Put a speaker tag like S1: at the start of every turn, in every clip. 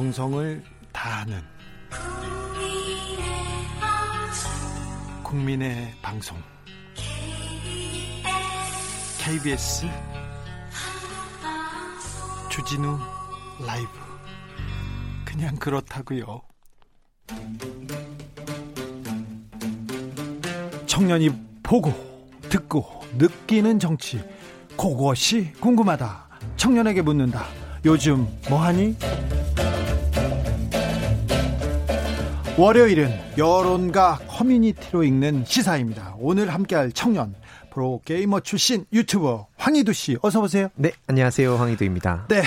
S1: 정성을 다하는 국민의 방송 KBS 주진우 라이브 그냥 그렇다고요. 청년이 보고 듣고 느끼는 정치 그것이 궁금하다. 청년에게 묻는다. 요즘 뭐하니? 월요일은 여론과 커뮤니티로 읽는 시사입니다. 오늘 함께할 청년 프로게이머 출신 유튜버 황희두 씨 어서 오세요.
S2: 네, 안녕하세요. 황희두입니다.
S1: 네,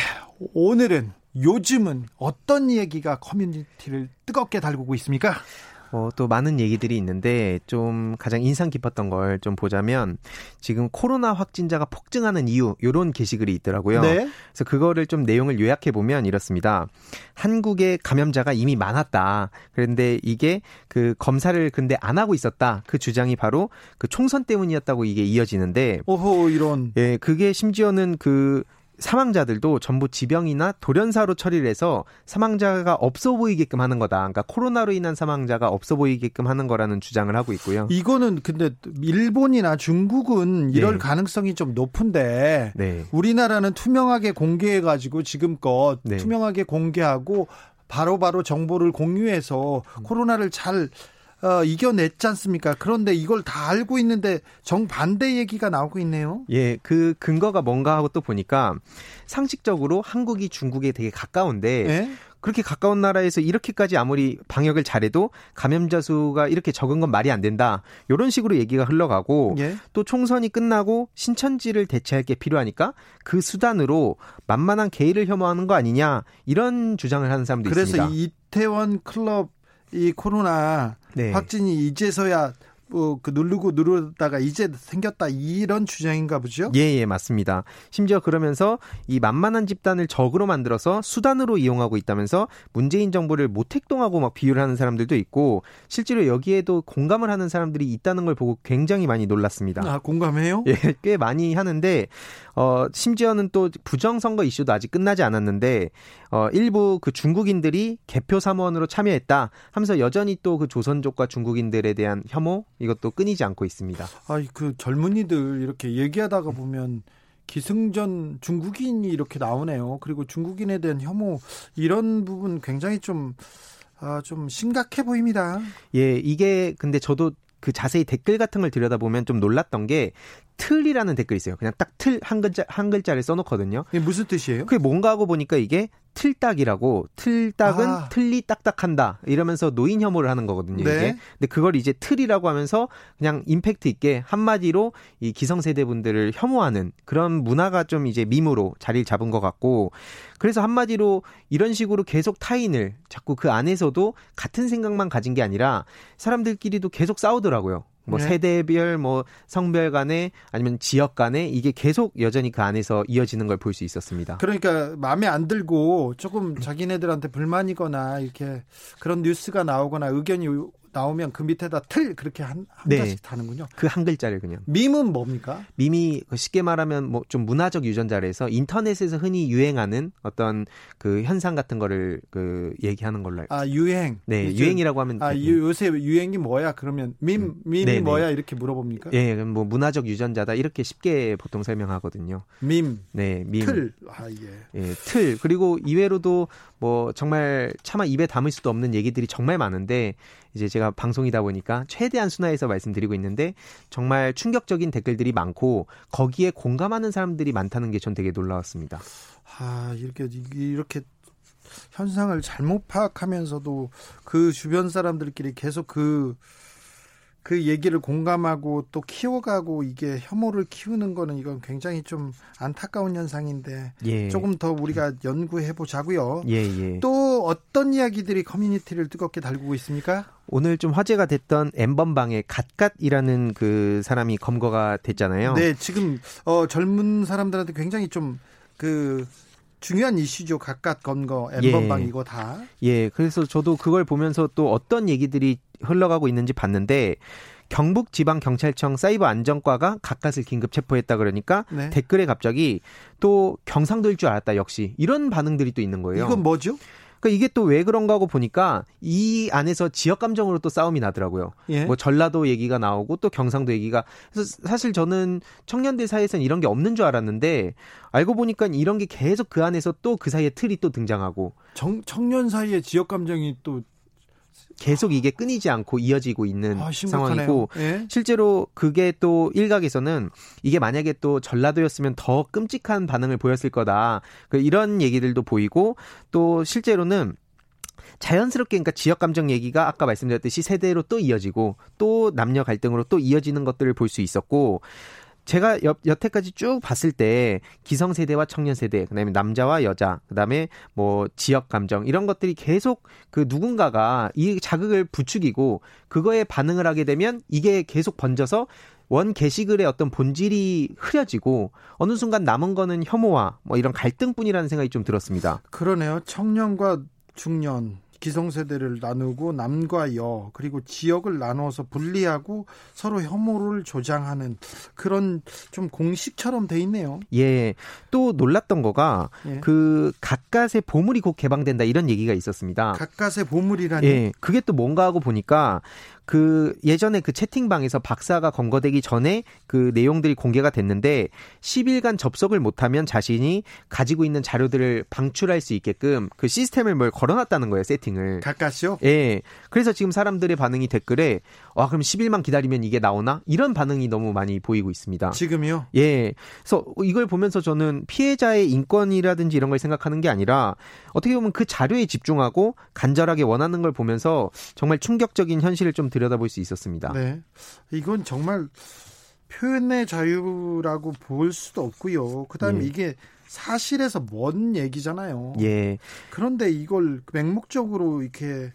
S1: 오늘은 요즘은 어떤 얘기가 커뮤니티를 뜨겁게 달구고 있습니까?
S2: 어, 또 많은 얘기들이 있는데 좀 가장 인상 깊었던 걸 좀 보자면 지금 코로나 확진자가 폭증하는 이유 요런 게시글이 있더라고요. 네. 그래서 그거를 좀 내용을 요약해 보면 이렇습니다. 한국에 감염자가 이미 많았다. 그런데 이게 그 검사를 근데 안 하고 있었다. 그 주장이 바로 그 총선 때문이었다고 이게 이어지는데
S1: 오호 이런
S2: 예, 그게 심지어는 그 사망자들도 전부 지병이나 돌연사로 처리를 해서 사망자가 없어 보이게끔 하는 거다. 그러니까 코로나로 인한 사망자가 없어 보이게끔 하는 거라는 주장을 하고 있고요.
S1: 이거는 근데 일본이나 중국은 이럴 네. 가능성이 좀 높은데 네. 우리나라는 투명하게 공개해 가지고 지금껏 네. 투명하게 공개하고 바로바로 바로 정보를 공유해서 음. 코로나를 잘 어, 이겨냈지 않습니까? 그런데 이걸 다 알고 있는데 정반대 얘기가 나오고 있네요.
S2: 예, 그 근거가 뭔가 하고 또 보니까 상식적으로 한국이 중국에 되게 가까운데 예? 그렇게 가까운 나라에서 이렇게까지 아무리 방역을 잘해도 감염자 수가 이렇게 적은 건 말이 안 된다. 이런 식으로 얘기가 흘러가고 예? 또 총선이 끝나고 신천지를 대체할 게 필요하니까 그 수단으로 만만한 게이를 혐오하는 거 아니냐 이런 주장을 하는 사람도
S1: 그래서
S2: 있습니다.
S1: 그래서 이태원 클럽 이 코로나 네. 확진이 이제서야 뭐그 누르고 누르다가 이제 생겼다 이런 주장인가 보죠?
S2: 예, 예, 맞습니다. 심지어 그러면서 이 만만한 집단을 적으로 만들어서 수단으로 이용하고 있다면서 문재인 정부를 모택동하고 막 비유를 하는 사람들도 있고 실제로 여기에도 공감을 하는 사람들이 있다는 걸 보고 굉장히 많이 놀랐습니다.
S1: 아, 공감해요?
S2: 예, 꽤 많이 하는데 어 심지어는 또 부정 선거 이슈도 아직 끝나지 않았는데 어 일부 그 중국인들이 개표 사무원으로 참여했다 하면서 여전히 또 그 조선족과 중국인들에 대한 혐오 이것도 끊이지 않고 있습니다.
S1: 아, 그 젊은이들 이렇게 얘기하다가 보면 기승전 중국인이 이렇게 나오네요. 그리고 중국인에 대한 혐오 이런 부분 굉장히 좀 아, 좀 심각해 보입니다.
S2: 예, 이게 근데 저도 그 자세히 댓글 같은 걸 들여다보면 좀 놀랐던 게 틀이라는 댓글이 있어요. 그냥 딱 틀 한 글자 한 글자를 써놓거든요.
S1: 이게 무슨 뜻이에요?
S2: 그게 뭔가 하고 보니까 이게 틀딱이라고 틀딱은 아. 틀리 딱딱한다 이러면서 노인 혐오를 하는 거거든요. 네. 이게 근데 그걸 이제 틀이라고 하면서 그냥 임팩트 있게 한마디로 이 기성세대 분들을 혐오하는 그런 문화가 좀 이제 밈으로 자리를 잡은 것 같고 그래서 한마디로 이런 식으로 계속 타인을 자꾸 그 안에서도 같은 생각만 가진 게 아니라 사람들끼리도 계속 싸우더라고요. 뭐 네. 세대별 뭐 성별 간에 아니면 지역 간에 이게 계속 여전히 그 안에서 이어지는 걸 볼 수 있었습니다.
S1: 그러니까 마음에 안 들고 조금 자기네들한테 불만이거나 이렇게 그런 뉴스가 나오거나 의견이 나오면 그 밑에다 틀 그렇게 한, 한 네. 자씩 다는군요.
S2: 그 한 글자를 그냥.
S1: 밈은 뭡니까?
S2: 밈이 그 쉽게 말하면 뭐 좀 문화적 유전자라서 인터넷에서 흔히 유행하는 어떤 그 현상 같은 거를 그 얘기하는 걸로 알고.
S1: 아 유행.
S2: 네, 유행이라고 하면.
S1: 아 유, 요새 유행이 뭐야? 그러면 밈 음. 밈이 네네. 뭐야? 이렇게 물어봅니까?
S2: 예, 뭐 문화적 유전자다 이렇게 쉽게 보통 설명하거든요.
S1: 밈.
S2: 네, 밈.
S1: 틀. 아 예.
S2: 예, 틀. 그리고 이외로도 뭐 정말 차마 입에 담을 수도 없는 얘기들이 정말 많은데 이제 제가 방송이다 보니까 최대한 순화해서 말씀드리고 있는데 정말 충격적인 댓글들이 많고 거기에 공감하는 사람들이 많다는 게 전 되게 놀라웠습니다.
S1: 아, 이렇게 이렇게 현상을 잘못 파악하면서도 그 주변 사람들끼리 계속 그 그 얘기를 공감하고 또 키워가고 이게 혐오를 키우는 거는 이건 굉장히 좀 안타까운 현상인데 예. 조금 더 우리가 연구해 보자고요. 예, 예. 또 어떤 이야기들이 커뮤니티를 뜨겁게 달구고 있습니까?
S2: 오늘 좀 화제가 됐던 엠번방의 갓갓이라는 그 사람이 검거가 됐잖아요.
S1: 네, 지금 어 젊은 사람들한테 굉장히 좀그 중요한 이슈죠. 각각 건거 엠번방 예. 다.
S2: 예. 그래서 저도 그걸 보면서 또 어떤 얘기들이 흘러가고 있는지 봤는데 경북지방경찰청 사이버 안전과가 각각을 긴급 체포했다 그러니까 네. 댓글에 갑자기 또 경상도일 줄 알았다 역시 이런 반응들이 또 있는 거예요.
S1: 이건 뭐죠?
S2: 그러니까 이게 또 왜 그런가 하고 보니까 이 안에서 지역 감정으로 또 싸움이 나더라고요. 예. 뭐 전라도 얘기가 나오고 또 경상도 얘기가 그래서 사실 저는 청년들 사이에서는 이런 게 없는 줄 알았는데 알고 보니까 이런 게 계속 그 안에서 또 그 사이에 틀이 또 등장하고
S1: 청, 청년 사이에 지역 감정이 또
S2: 계속 이게 끊이지 않고 이어지고 있는 아, 상황이고 예? 실제로 그게 또 일각에서는 이게 만약에 또 전라도였으면 더 끔찍한 반응을 보였을 거다 그 이런 얘기들도 보이고 또 실제로는 자연스럽게 그러니까 지역 감정 얘기가 아까 말씀드렸듯이 세대로 또 이어지고 또 남녀 갈등으로 또 이어지는 것들을 볼 수 있었고 제가 여, 여태까지 쭉 봤을 때 기성세대와 청년세대, 그다음에 남자와 여자, 그다음에 뭐 지역 감정 이런 것들이 계속 그 누군가가 이 자극을 부추기고 그거에 반응을 하게 되면 이게 계속 번져서 원 게시글의 어떤 본질이 흐려지고 어느 순간 남은 거는 혐오와 뭐 이런 갈등뿐이라는 생각이 좀 들었습니다.
S1: 그러네요. 청년과 중년 기성세대를 나누고 남과 여 그리고 지역을 나누어서 분리하고 서로 혐오를 조장하는 그런 좀 공식처럼 돼 있네요.
S2: 예. 또 놀랐던 거가 예. 그 가까스의 보물이 곧 개방된다 이런 얘기가 있었습니다.
S1: 가까스의 보물이라니.
S2: 예. 그게 또 뭔가 하고 보니까 그 예전에 그 채팅방에서 박사가 검거되기 전에 그 내용들이 공개가 됐는데 10일간 접속을 못하면 자신이 가지고 있는 자료들을 방출할 수 있게끔 그 시스템을 뭘 걸어놨다는 거예요 세팅을.
S1: 가까스요?
S2: 예. 그래서 지금 사람들의 반응이 댓글에 와 그럼 10일만 기다리면 이게 나오나 이런 반응이 너무 많이 보이고 있습니다.
S1: 지금요?
S2: 예. 그래서 이걸 보면서 저는 피해자의 인권이라든지 이런 걸 생각하는 게 아니라 어떻게 보면 그 자료에 집중하고 간절하게 원하는 걸 보면서 정말 충격적인 현실을 좀 들여다볼 수 있었습니다.
S1: 네. 이건 정말 표현의 자유라고 볼 수도 없고요. 그다음에 예. 이게 사실에서 먼 얘기잖아요.
S2: 예.
S1: 그런데 이걸 맹목적으로 이렇게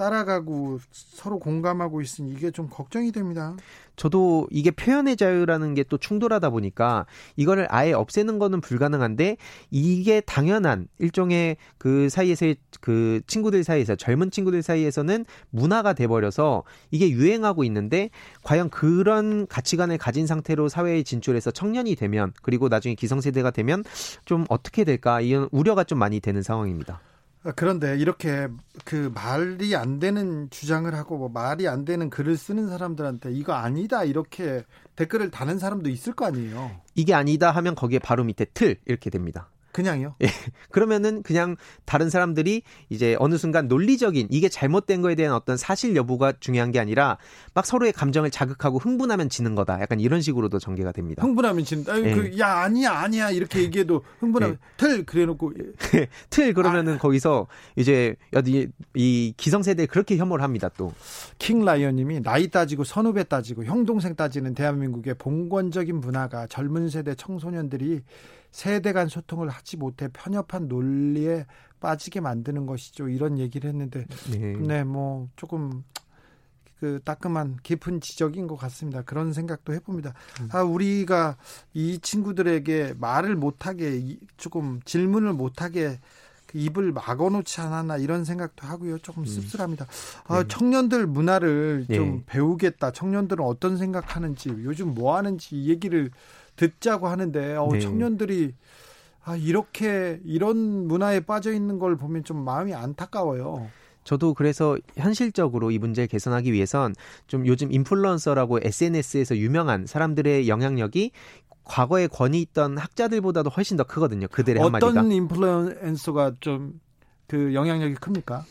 S1: 따라가고 서로 공감하고 있으니 이게 좀 걱정이 됩니다.
S2: 저도 이게 표현의 자유라는 게 또 충돌하다 보니까 이거를 아예 없애는 거는 불가능한데 이게 당연한 일종의 그 사이에서의 그 친구들 사이에서 젊은 친구들 사이에서는 문화가 돼 버려서 이게 유행하고 있는데 과연 그런 가치관을 가진 상태로 사회에 진출해서 청년이 되면 그리고 나중에 기성세대가 되면 좀 어떻게 될까 이런 우려가 좀 많이 되는 상황입니다.
S1: 아, 그런데 이렇게 그 말이 안 되는 주장을 하고 뭐 말이 안 되는 글을 쓰는 사람들한테 이거 아니다 이렇게 댓글을 다는 사람도 있을 거 아니에요.
S2: 이게 아니다 하면 거기에 바로 밑에 틀 이렇게 됩니다.
S1: 그냥요?
S2: 예. 그러면은 그냥 다른 사람들이 이제 어느 순간 논리적인 이게 잘못된 거에 대한 어떤 사실 여부가 중요한 게 아니라 막 서로의 감정을 자극하고 흥분하면 지는 거다. 약간 이런 식으로도 전개가 됩니다.
S1: 흥분하면 진다. 예. 그, 야 아니야 아니야 이렇게 얘기해도 흥분하면 예. 틀 그래놓고
S2: 예. 틀 그러면은 아. 거기서 이제 이, 이 기성세대 그렇게 혐오를 합니다 또.
S1: 킹 라이언님이 나이 따지고 선후배 따지고 형 동생 따지는 대한민국의 봉건적인 문화가 젊은 세대 청소년들이 세대 간 소통을 하지 못해 편협한 논리에 빠지게 만드는 것이죠. 이런 얘기를 했는데, 네, 네 뭐 조금 그 따끔한 깊은 지적인 것 같습니다. 그런 생각도 해봅니다. 음. 아, 우리가 이 친구들에게 말을 못하게 조금 질문을 못하게 그 입을 막아놓지 않았나 이런 생각도 하고요. 조금 음. 씁쓸합니다. 아, 네. 청년들 문화를 좀 네. 배우겠다. 청년들은 어떤 생각하는지 요즘 뭐 하는지 이 얘기를 듣자고 하는데 어, 네. 청년들이 아, 이렇게 이런 문화에 빠져 있는 걸 보면 좀 마음이 안타까워요.
S2: 저도 그래서 현실적으로 이 문제를 개선하기 위해선 좀 요즘 인플루언서라고 SNS에서 유명한 사람들의 영향력이 과거에 권위 있던 학자들보다도 훨씬 더 크거든요. 그들의
S1: 어떤
S2: 한마디가.
S1: 어떤 인플루언서가 좀 그 영향력이 큽니까?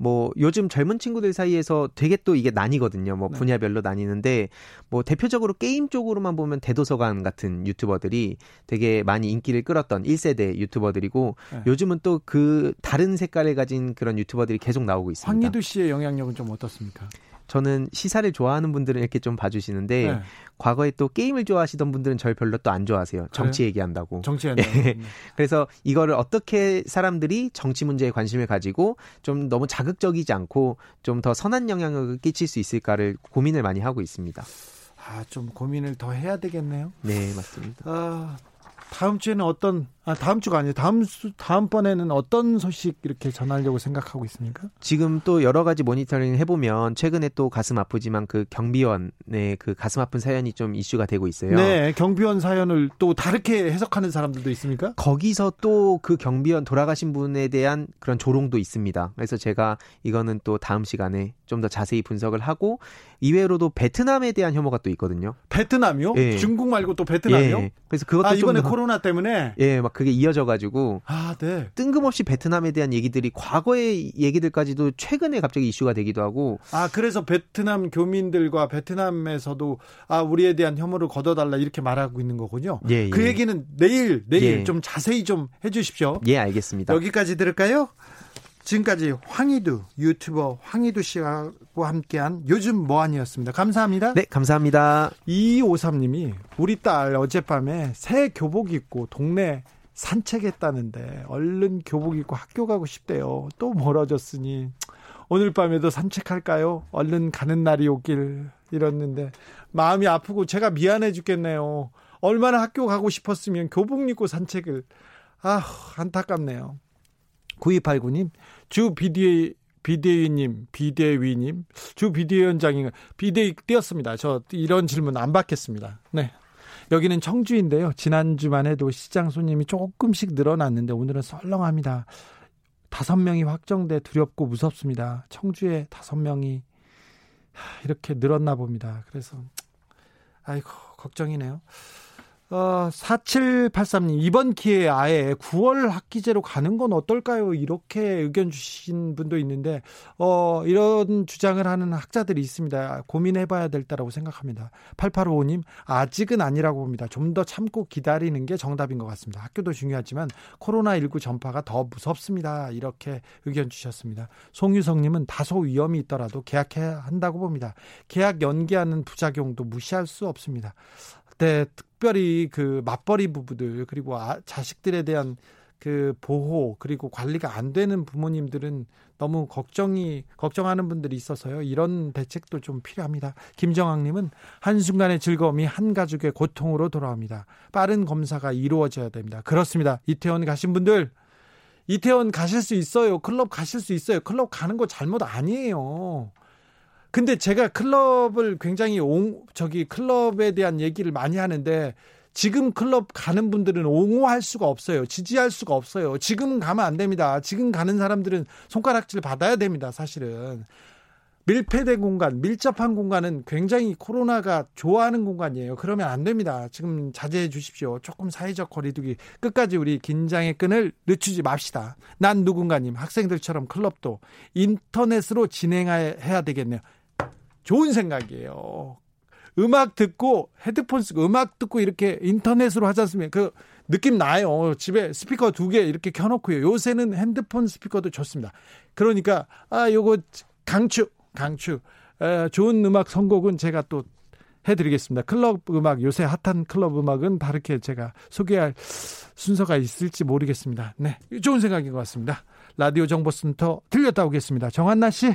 S2: 뭐 요즘 젊은 친구들 사이에서 되게 또 이게 나뉘거든요. 뭐 네. 분야별로 나뉘는데 뭐 대표적으로 게임 쪽으로만 보면 대도서관 같은 유튜버들이 되게 많이 인기를 끌었던 1세대 유튜버들이고 네. 요즘은 또 그 다른 색깔을 가진 그런 유튜버들이 계속 나오고 있습니다.
S1: 황희두 씨의 영향력은 좀 어떻습니까?
S2: 저는 시사를 좋아하는 분들은 이렇게 좀 봐주시는데 네. 과거에 또 게임을 좋아하시던 분들은 절 별로 또 안 좋아하세요. 정치 얘기한다고.
S1: 정치 한다고. 예.
S2: 음. 그래서 이거를 어떻게 사람들이 정치 문제에 관심을 가지고 좀 너무 자극적이지 않고 좀 더 선한 영향을 끼칠 수 있을까를 고민을 많이 하고 있습니다.
S1: 아, 좀 고민을 더 해야 되겠네요.
S2: 네, 맞습니다.
S1: 아, 다음 주에는 어떤 아, 다음 주가 아니에요. 다음 수, 다음번에는 어떤 소식 이렇게 전하려고 생각하고 있습니까?
S2: 지금 또 여러 가지 모니터링 해보면 최근에 또 가슴 아프지만 그 경비원의 그 가슴 아픈 사연이 좀 이슈가 되고 있어요.
S1: 네, 경비원 사연을 또 다르게 해석하는 사람들도 있습니까?
S2: 거기서 또 그 경비원 돌아가신 분에 대한 그런 조롱도 있습니다. 그래서 제가 이거는 또 다음 시간에 좀 더 자세히 분석을 하고 이외로도 베트남에 대한 혐오가 또 있거든요.
S1: 베트남이요? 예. 중국 말고 또 베트남이요? 예.
S2: 그래서 그것도
S1: 아, 이번에 코로나 때문에
S2: 예, 막 그게 이어져 가지고
S1: 아, 네.
S2: 뜬금없이 베트남에 대한 얘기들이 과거의 얘기들까지도 최근에 갑자기 이슈가 되기도 하고
S1: 아, 그래서 베트남 교민들과 베트남에서도 아, 우리에 대한 혐오를 걷어 달라 이렇게 말하고 있는 거군요. 예, 예. 그 얘기는 내일 내일 예. 좀 자세히 좀 해 주십시오.
S2: 예, 알겠습니다.
S1: 여기까지 들을까요? 지금까지 황희두 유튜버 황희두 씨와 함께한 요즘 뭐하니였습니다. 감사합니다.
S2: 네, 감사합니다.
S1: 2253님이 우리 딸 어젯밤에 새 교복 입고 동네 산책했다는데 얼른 교복 입고 학교 가고 싶대요. 또 멀어졌으니 오늘 밤에도 산책할까요? 얼른 가는 날이 오길 이랬는데 마음이 아프고 제가 미안해 죽겠네요. 얼마나 학교 가고 싶었으면 교복 입고 산책을 아 안타깝네요. 9289님, 주 비디오, 비대위님, 비대위님, 주 비대위원장이 비대위 띄었습니다. 저 이런 질문 안 받겠습니다. 네. 여기는 청주인데요. 지난주만 해도 시장 손님이 조금씩 늘어났는데 오늘은 썰렁합니다. 다섯 명이 확정돼 두렵고 무섭습니다. 청주에 다섯 명이 이렇게 늘었나 봅니다. 그래서 아이고 걱정이네요. 어, 4783님, 이번 기회에 아예 9월 학기제로 가는 건 어떨까요? 이렇게 의견 주신 분도 있는데, 어, 이런 주장을 하는 학자들이 있습니다. 고민해 봐야 될 때라고 생각합니다. 8855님, 아직은 아니라고 봅니다. 좀 더 참고 기다리는 게 정답인 것 같습니다. 학교도 중요하지만 코로나19 전파가 더 무섭습니다. 이렇게 의견 주셨습니다. 송유성님은 다소 위험이 있더라도 계약해야 한다고 봅니다. 계약 연기하는 부작용도 무시할 수 없습니다. 네, 특별히 그 맞벌이 부부들 그리고 아, 자식들에 대한 그 보호 그리고 관리가 안 되는 부모님들은 너무 걱정이 걱정하는 분들이 있어서요. 이런 대책도 좀 필요합니다. 김정학 님은 한순간의 즐거움이 한 가족의 고통으로 돌아옵니다. 빠른 검사가 이루어져야 됩니다. 그렇습니다. 이태원 가신 분들 이태원 가실 수 있어요. 클럽 가실 수 있어요. 클럽 가는 거 잘못 아니에요. 근데 제가 클럽을 굉장히 옹, 저기 클럽에 대한 얘기를 많이 하는데 지금 클럽 가는 분들은 옹호할 수가 없어요. 지지할 수가 없어요. 지금 가면 안 됩니다. 지금 가는 사람들은 손가락질 받아야 됩니다. 사실은. 밀폐된 공간, 밀접한 공간은 굉장히 코로나가 좋아하는 공간이에요. 그러면 안 됩니다. 지금 자제해 주십시오. 조금 사회적 거리두기 끝까지 우리 긴장의 끈을 늦추지 맙시다. 난 누군가님 학생들처럼 클럽도 인터넷으로 진행해야 되겠네요. 좋은 생각이에요. 음악 듣고 헤드폰 쓰고 음악 듣고 이렇게 인터넷으로 하지 않습니까? 그 느낌 나요. 집에 스피커 두 개 이렇게 켜놓고요. 요새는 핸드폰 스피커도 좋습니다. 그러니까 아 요거 강추 강추 에, 좋은 음악 선곡은 제가 또 해드리겠습니다. 클럽 음악 요새 핫한 클럽 음악은 다르게 제가 소개할 순서가 있을지 모르겠습니다. 네, 좋은 생각인 것 같습니다. 라디오 정보센터 들렸다 오겠습니다. 정한나 씨.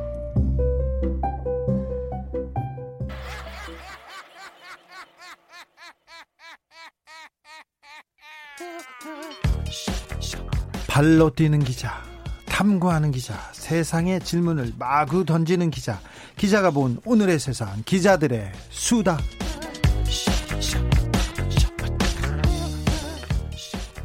S1: 발로 뛰는 기자, 탐구하는 기자, 세상의 질문을 마구 던지는 기자, 기자가 본 오늘의 세상, 기자들의 수다.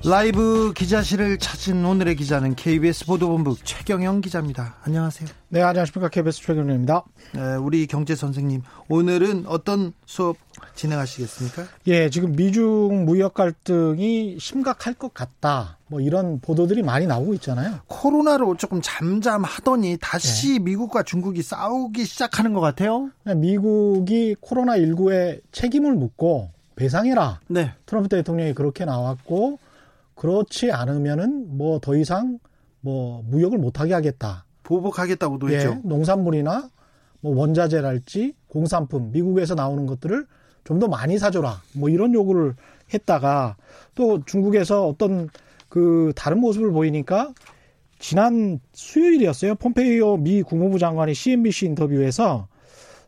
S1: 라이브 기자실을 찾은 오늘의 기자는 KBS 보도본부 최경영 기자입니다. 안녕하세요.
S3: 네, 안녕하십니까. KBS 최경영입니다.
S1: 네, 우리 경제 선생님, 오늘은 어떤 수업 진행하시겠습니까?
S3: 예, 지금 미중 무역 갈등이 심각할 것 같다. 뭐 이런 보도들이 많이 나오고 있잖아요.
S1: 코로나로 조금 잠잠하더니 다시 네. 미국과 중국이 싸우기 시작하는 것 같아요.
S3: 네, 미국이 코로나19에 책임을 묻고 배상해라. 네. 트럼프 대통령이 그렇게 나왔고 그렇지 않으면은 뭐 더 이상 뭐 무역을 못하게 하겠다.
S1: 보복하겠다고도
S3: 예,
S1: 했죠.
S3: 농산물이나 뭐 원자재랄지 공산품 미국에서 나오는 것들을 좀 더 많이 사줘라 뭐 이런 요구를 했다가 또 중국에서 어떤 그 다른 모습을 보이니까 지난 수요일이었어요. 폼페이오 미 국무부 장관이 CNBC 인터뷰에서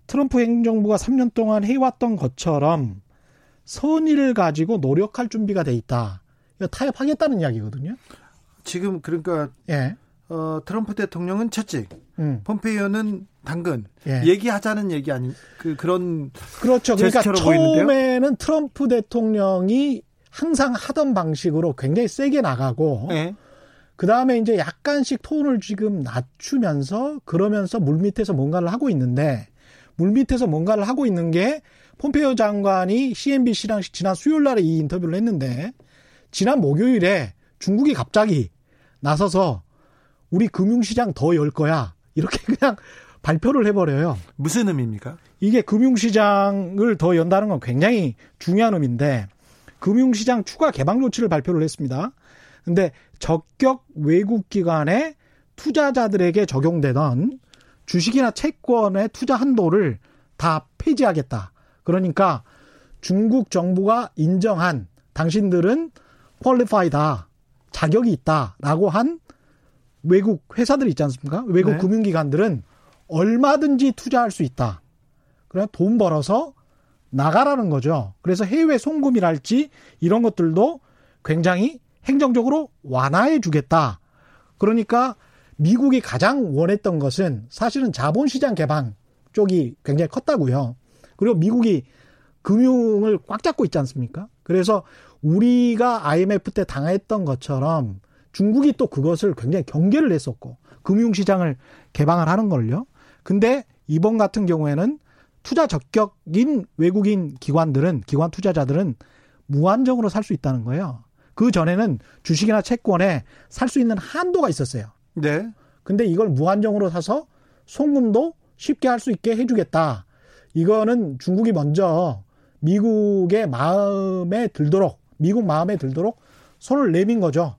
S3: 트럼프 행정부가 3년 동안 해왔던 것처럼 선의를 가지고 노력할 준비가 돼 있다. 타협하겠다는 이야기거든요.
S1: 지금 그러니까 예. 어, 트럼프 대통령은 채찍, 음. 폼페이오는 당근. 예. 얘기하자는 얘기 아니 그 그런
S3: 그렇죠. 그러니까 처음에는 보이는데요? 트럼프 대통령이 항상 하던 방식으로 굉장히 세게 나가고 예. 그 다음에 이제 약간씩 톤을 지금 낮추면서 그러면서 물밑에서 뭔가를 하고 있는데 물밑에서 뭔가를 하고 있는 게 폼페이오 장관이 CNBC랑 지난 수요일 날에 이 인터뷰를 했는데 지난 목요일에 중국이 갑자기 나서서 우리 금융시장 더 열 거야. 이렇게 그냥 발표를 해버려요.
S1: 무슨 의미입니까?
S3: 이게 금융시장을 더 연다는 건 굉장히 중요한 의미인데 금융시장 추가 개방 조치를 발표를 했습니다. 근데 적격 외국 기관의 투자자들에게 적용되던 주식이나 채권의 투자 한도를 다 폐지하겠다. 그러니까 중국 정부가 인정한 당신들은 퀄리파이다. 자격이 있다라고 한 외국 회사들 있지 않습니까? 외국 네. 금융기관들은 얼마든지 투자할 수 있다. 그래 돈 벌어서 나가라는 거죠. 그래서 해외 송금이랄지 이런 것들도 굉장히 행정적으로 완화해 주겠다. 그러니까 미국이 가장 원했던 것은 사실은 자본시장 개방 쪽이 굉장히 컸다고요. 그리고 미국이 금융을 꽉 잡고 있지 않습니까? 그래서 우리가 IMF 때 당했던 것처럼 중국이 또 그것을 굉장히 경계를 했었고 금융시장을 개방을 하는 걸요. 근데 이번 같은 경우에는 투자 적격인 외국인 기관들은 기관 투자자들은 무한정으로 살 수 있다는 거예요. 그 전에는 주식이나 채권에 살 수 있는 한도가 있었어요. 네. 근데 이걸 무한정으로 사서 송금도 쉽게 할 수 있게 해주겠다. 이거는 중국이 먼저 미국의 마음에 들도록 미국 마음에 들도록 손을 내민 거죠.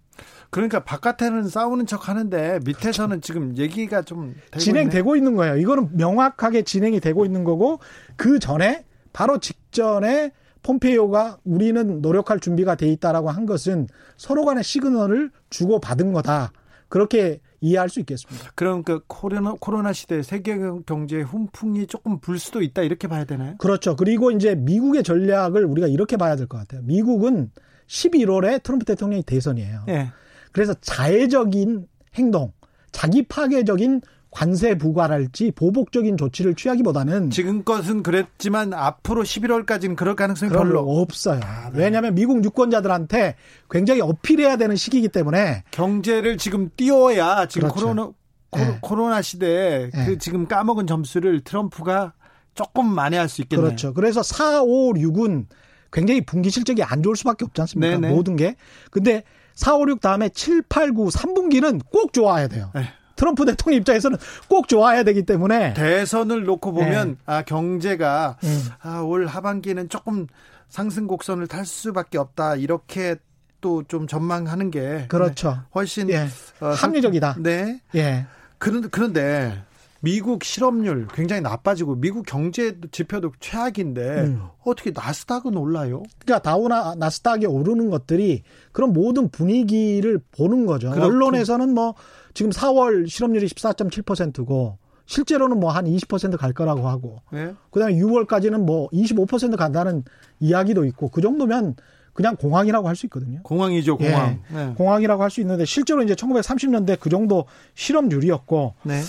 S1: 그러니까 바깥에는 싸우는 척 하는데 밑에서는 그렇죠. 지금 얘기가 좀
S3: 진행되고 있는 거예요. 이거는 명확하게 진행이 되고 있는 거고 그 전에 바로 직전에 폼페이오가 우리는 노력할 준비가 돼 있다라고 한 것은 서로 간의 시그널을 주고 받은 거다. 그렇게 이해할 수 있겠습니다.
S1: 그럼 그 코로나 코로나 시대 세계 경제 훈풍이 조금 불 수도 있다 이렇게 봐야 되나요?
S3: 그렇죠. 그리고 이제 미국의 전략을 우리가 이렇게 봐야 될 것 같아요. 미국은 11월에 트럼프 대통령이 대선이에요. 네. 그래서 자해적인 행동, 자기 파괴적인 관세 부과랄지 보복적인 조치를 취하기보다는
S1: 지금껏은 그랬지만 앞으로 11월까지는 그럴 가능성이 별로
S3: 없어요. 아, 네. 왜냐하면 미국 유권자들한테 굉장히 어필해야 되는 시기이기 때문에
S1: 경제를 지금 띄워야 지금 그렇죠. 코로나 네. 코로나 시대에 네. 그 지금 까먹은 점수를 트럼프가 조금 만회할 수 있겠네요.
S3: 그렇죠. 그래서 4, 5, 6은 굉장히 분기 실적이 안 좋을 수밖에 없지 않습니까? 네네. 모든 게. 근데 4, 5, 6 다음에 7, 8, 9, 3분기는 꼭 좋아야 돼요. 네. 트럼프 대통령 입장에서는 꼭 좋아야 되기 때문에
S1: 대선을 놓고 보면 네. 아 경제가 음. 아, 올 하반기는 조금 상승 곡선을 탈 수밖에 없다 이렇게 또 좀 전망하는 게
S3: 그렇죠.
S1: 훨씬
S3: 예. 어, 합리적이다.
S1: 네. 예. 그런 그런데 미국 실업률 굉장히 나빠지고 미국 경제 지표도 최악인데 음. 어떻게 나스닥은 올라요?
S3: 그러니까 다우나 나스닥이 오르는 것들이 그런 모든 분위기를 보는 거죠. 그렇군. 언론에서는 뭐 지금 4월 실업률이 14.7%고 실제로는 뭐 한 20%갈 거라고 하고 네? 그다음에 6월까지는 뭐 25% 간다는 이야기도 있고 그 정도면 그냥 공항이라고 할 수 있거든요.
S1: 공항이죠, 공항.
S3: 예, 네. 공항이라고 할 수 있는데 실제로 이제 1930년대 그 정도 실업률이었고 네.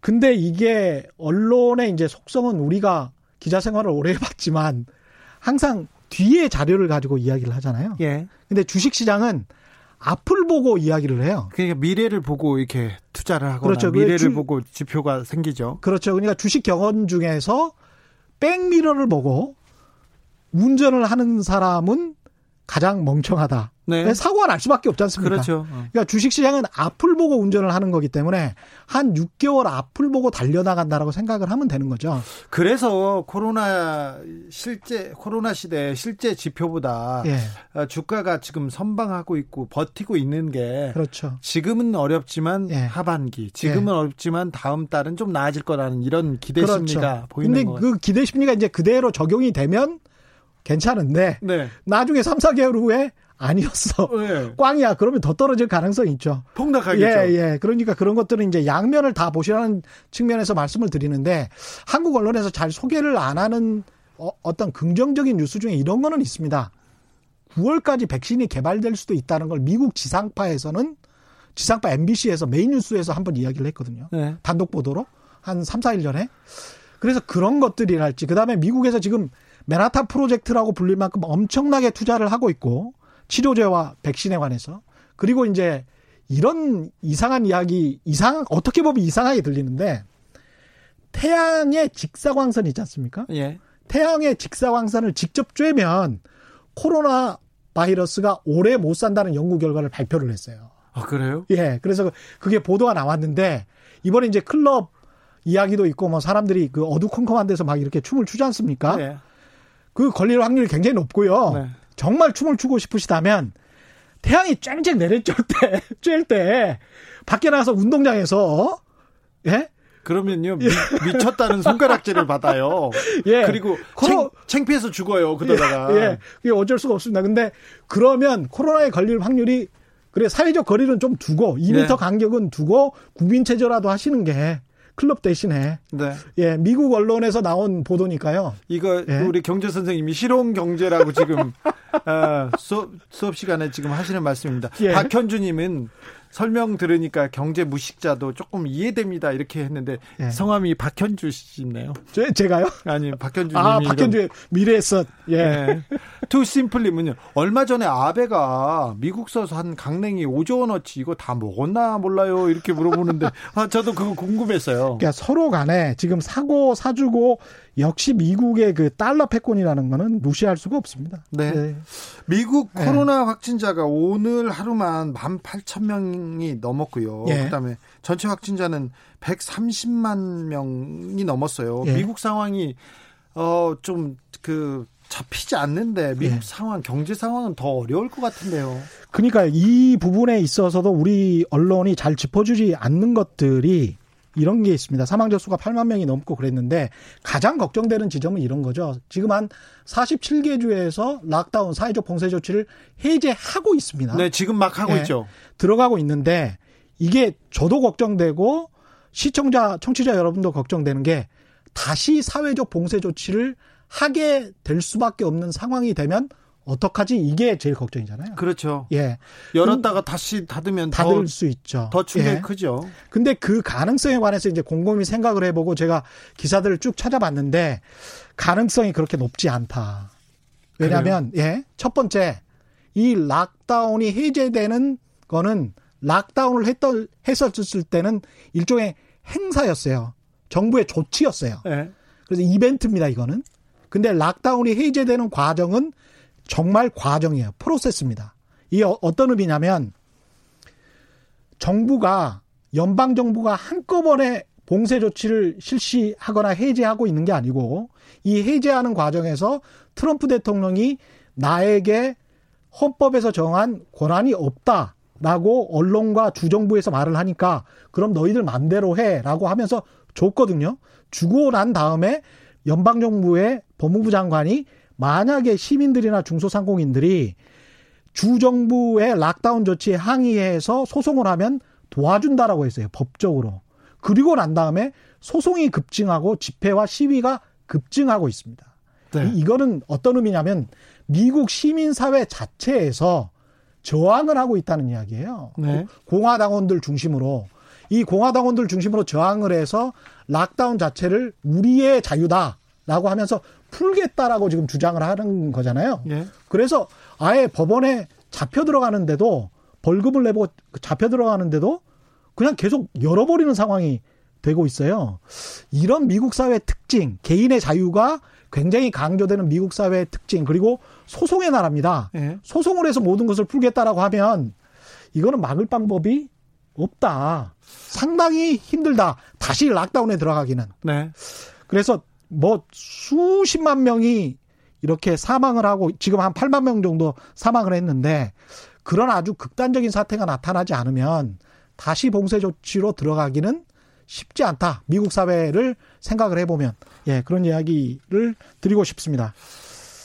S3: 근데 이게 언론의 이제 속성은 우리가 기자 생활을 오래 해봤지만 항상 뒤에 자료를 가지고 이야기를 하잖아요. 예. 근데 주식 시장은 앞을 보고 이야기를 해요.
S1: 그러니까 미래를 보고 이렇게 투자를 하거나 그렇죠. 미래를 주, 보고 지표가 생기죠.
S3: 그렇죠. 그러니까 주식 경험 중에서 백미러를 보고 운전을 하는 사람은 가장 멍청하다. 네. 사고가 날 수밖에 없지 않습니까?
S1: 그렇죠.
S3: 어. 그러니까 주식시장은 앞을 보고 운전을 하는 거기 때문에 한 6개월 앞을 보고 달려나간다라고 생각을 하면 되는 거죠.
S1: 그래서 코로나 실제 코로나 시대 실제 지표보다 예. 어, 주가가 지금 선방하고 있고 버티고 있는 게
S3: 그렇죠.
S1: 지금은 어렵지만 예. 하반기 지금은 예. 어렵지만 다음 달은 좀 나아질 거라는 이런 기대 그렇죠. 심리가 보이는
S3: 거예요. 근데 그 기대 심리가 이제 그대로 적용이 되면 괜찮은데 네. 나중에 3, 4개월 후에 아니었어. 네. 꽝이야. 그러면 더 떨어질 가능성이 있죠.
S1: 폭락하겠죠.
S3: 예, 예. 그러니까 그런 것들은 이제 양면을 다 보시라는 측면에서 말씀을 드리는데 한국 언론에서 잘 소개를 안 하는 어, 어떤 긍정적인 뉴스 중에 이런 거는 있습니다. 9월까지 백신이 개발될 수도 있다는 걸 미국 지상파에서는 지상파 MBC에서 메인 뉴스에서 한번 이야기를 했거든요. 네. 단독 보도로 한 3, 4일 전에. 그래서 그런 것들이랄지 그다음에 미국에서 지금 맨하탄 프로젝트라고 불릴 만큼 엄청나게 투자를 하고 있고 치료제와 백신에 관해서 그리고 이제 이런 이상한 이야기 이상 어떻게 보면 이상하게 들리는데 태양의 직사광선 있지 않습니까?
S1: 예.
S3: 태양의 직사광선을 직접 쬐면 코로나 바이러스가 오래 못 산다는 연구 결과를 발표를 했어요.
S1: 아, 그래요?
S3: 예. 그래서 그게 보도가 나왔는데 이번에 이제 클럽 이야기도 있고 뭐 사람들이 그 어두컴컴한 데서 막 이렇게 춤을 추지 않습니까? 예. 그 걸릴 확률이 굉장히 높고요. 네. 정말 춤을 추고 싶으시다면 태양이 쨍쨍 내려쬐 때, 쬐 때, 밖에 나가서 운동장에서, 예?
S1: 그러면요, 미, 미쳤다는 손가락질을 받아요. 예. 그리고 코로, 챙, 피해서 죽어요, 그러다가.
S3: 예. 예. 그게 어쩔 수가 없습니다. 근데 그러면 코로나에 걸릴 확률이, 그래, 사회적 거리는 좀 두고, 2미터 네. 간격은 두고, 국민체조라도 하시는 게 클럽 대신에 네. 예 미국 언론에서 나온 보도니까요.
S1: 이거 예. 우리 경제 선생님이 실용 경제라고 지금 어, 수업, 수업 시간에 지금 하시는 말씀입니다. 예. 박현주님은 설명 들으니까 경제 무식자도 조금 이해됩니다. 이렇게 했는데 예. 성함이 박현주 씨네요.
S3: 제, 제가요?
S1: 아니 박현주
S3: 아 박현주 미래에서 예. 예.
S1: 투 심플님은요. 얼마 전에 아베가 미국서 한 강냉이 5조 원어치 이거 다 먹었나 몰라요. 이렇게 물어보는데 아 저도 그거 궁금했어요.
S3: 그러니까 서로 간에 지금 사고 사주고 역시 미국의 그 달러 패권이라는 거는 무시할 수가 없습니다.
S1: 네. 네. 미국 네. 코로나 네. 확진자가 오늘 하루만 18,000명이 넘었고요. 예. 그다음에 전체 확진자는 130만 명이 넘었어요. 예. 미국 상황이 어좀 그 잡히지 않는데 미국 예. 상황 경제 상황은 더 어려울 것 같은데요.
S3: 그러니까 이 부분에 있어서도 우리 언론이 잘 짚어주지 않는 것들이 이런 게 있습니다. 사망자 수가 8만 명이 넘고 그랬는데 가장 걱정되는 지점은 이런 거죠. 지금 한 47개 주에서 락다운 사회적 봉쇄 조치를 해제하고 있습니다.
S1: 네, 지금 막 하고 네, 있죠.
S3: 들어가고 있는데 이게 저도 걱정되고 시청자, 청취자 여러분도 걱정되는 게 다시 사회적 봉쇄 조치를 하게 될 수밖에 없는 상황이 되면 어떡하지? 이게 제일 걱정이잖아요.
S1: 그렇죠.
S3: 예.
S1: 열었다가 음, 다시 닫으면
S3: 닫을 더, 수 있죠.
S1: 더 충격이 예. 크죠.
S3: 근데 그 가능성에 관해서 이제 곰곰이 생각을 해보고 제가 기사들을 쭉 찾아봤는데 가능성이 그렇게 높지 않다. 왜냐하면 예, 첫 번째 이 락다운이 해제되는 거는 락다운을 했던 했었을 때는 일종의 행사였어요. 정부의 조치였어요. 예. 그래서 이벤트입니다. 이거는. 근데 락다운이 해제되는 과정은 정말 과정이에요. 프로세스입니다. 이게 어, 어떤 의미냐면 정부가 연방 정부가 한꺼번에 봉쇄 조치를 실시하거나 해제하고 있는 게 아니고 이 해제하는 과정에서 트럼프 대통령이 나에게 헌법에서 정한 권한이 없다라고 언론과 주정부에서 말을 하니까 그럼 너희들 맘대로 해라고 하면서 줬거든요. 주고 난 다음에 연방 정부의 법무부 장관이 만약에 시민들이나 중소상공인들이 주정부의 락다운 조치에 항의해서 소송을 하면 도와준다라고 했어요. 법적으로. 그리고 난 다음에 소송이 급증하고 집회와 시위가 급증하고 있습니다. 네. 이거는 어떤 의미냐면 미국 시민사회 자체에서 저항을 하고 있다는 이야기예요. 네. 공화당원들 중심으로 이 공화당원들 중심으로 저항을 해서 락다운 자체를 우리의 자유다라고 하면서 풀겠다라고 지금 주장을 하는 거잖아요. 예. 그래서 아예 법원에 잡혀 들어가는데도 벌금을 내고 잡혀 들어가는데도 그냥 계속 열어버리는 상황이 되고 있어요. 이런 미국 사회의 특징, 개인의 자유가 굉장히 강조되는 미국 사회의 특징, 그리고 소송의 나라입니다. 네. 소송을 해서 모든 것을 풀겠다라고 하면 이거는 막을 방법이 없다. 상당히 힘들다. 다시 락다운에 들어가기는. 네. 그래서 뭐 수십만 명이 이렇게 사망을 하고 지금 한 8만 명 정도 사망을 했는데 그런 아주 극단적인 사태가 나타나지 않으면 다시 봉쇄 조치로 들어가기는 쉽지 않다. 미국 사회를 생각을 해보면 예 그런 이야기를 드리고 싶습니다.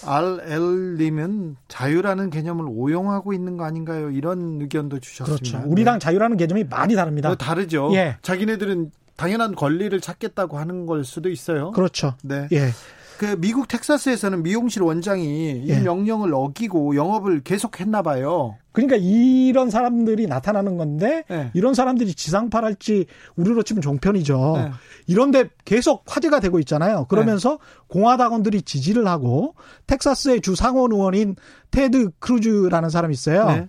S1: RL님은 자유라는 개념을 오용하고 있는 거 아닌가요? 이런 의견도 주셨습니다.
S3: 그렇죠. 우리랑 네. 자유라는 개념이 많이 다릅니다.
S1: 다르죠. 예. 자기네들은 당연한 권리를 찾겠다고 하는 걸 수도 있어요.
S3: 그렇죠.
S1: 네. 예. 그 미국 텍사스에서는 미용실 원장이 예. 이 명령을 어기고 영업을 계속했나 봐요.
S3: 그러니까 이런 사람들이 나타나는 건데 예. 이런 사람들이 지상파랄지 우리로 치면 종편이죠. 예. 이런데 계속 화제가 되고 있잖아요. 그러면서 네. 공화당원들이 지지를 하고 텍사스의 주 상원 의원인 테드 크루즈라는 사람이 있어요.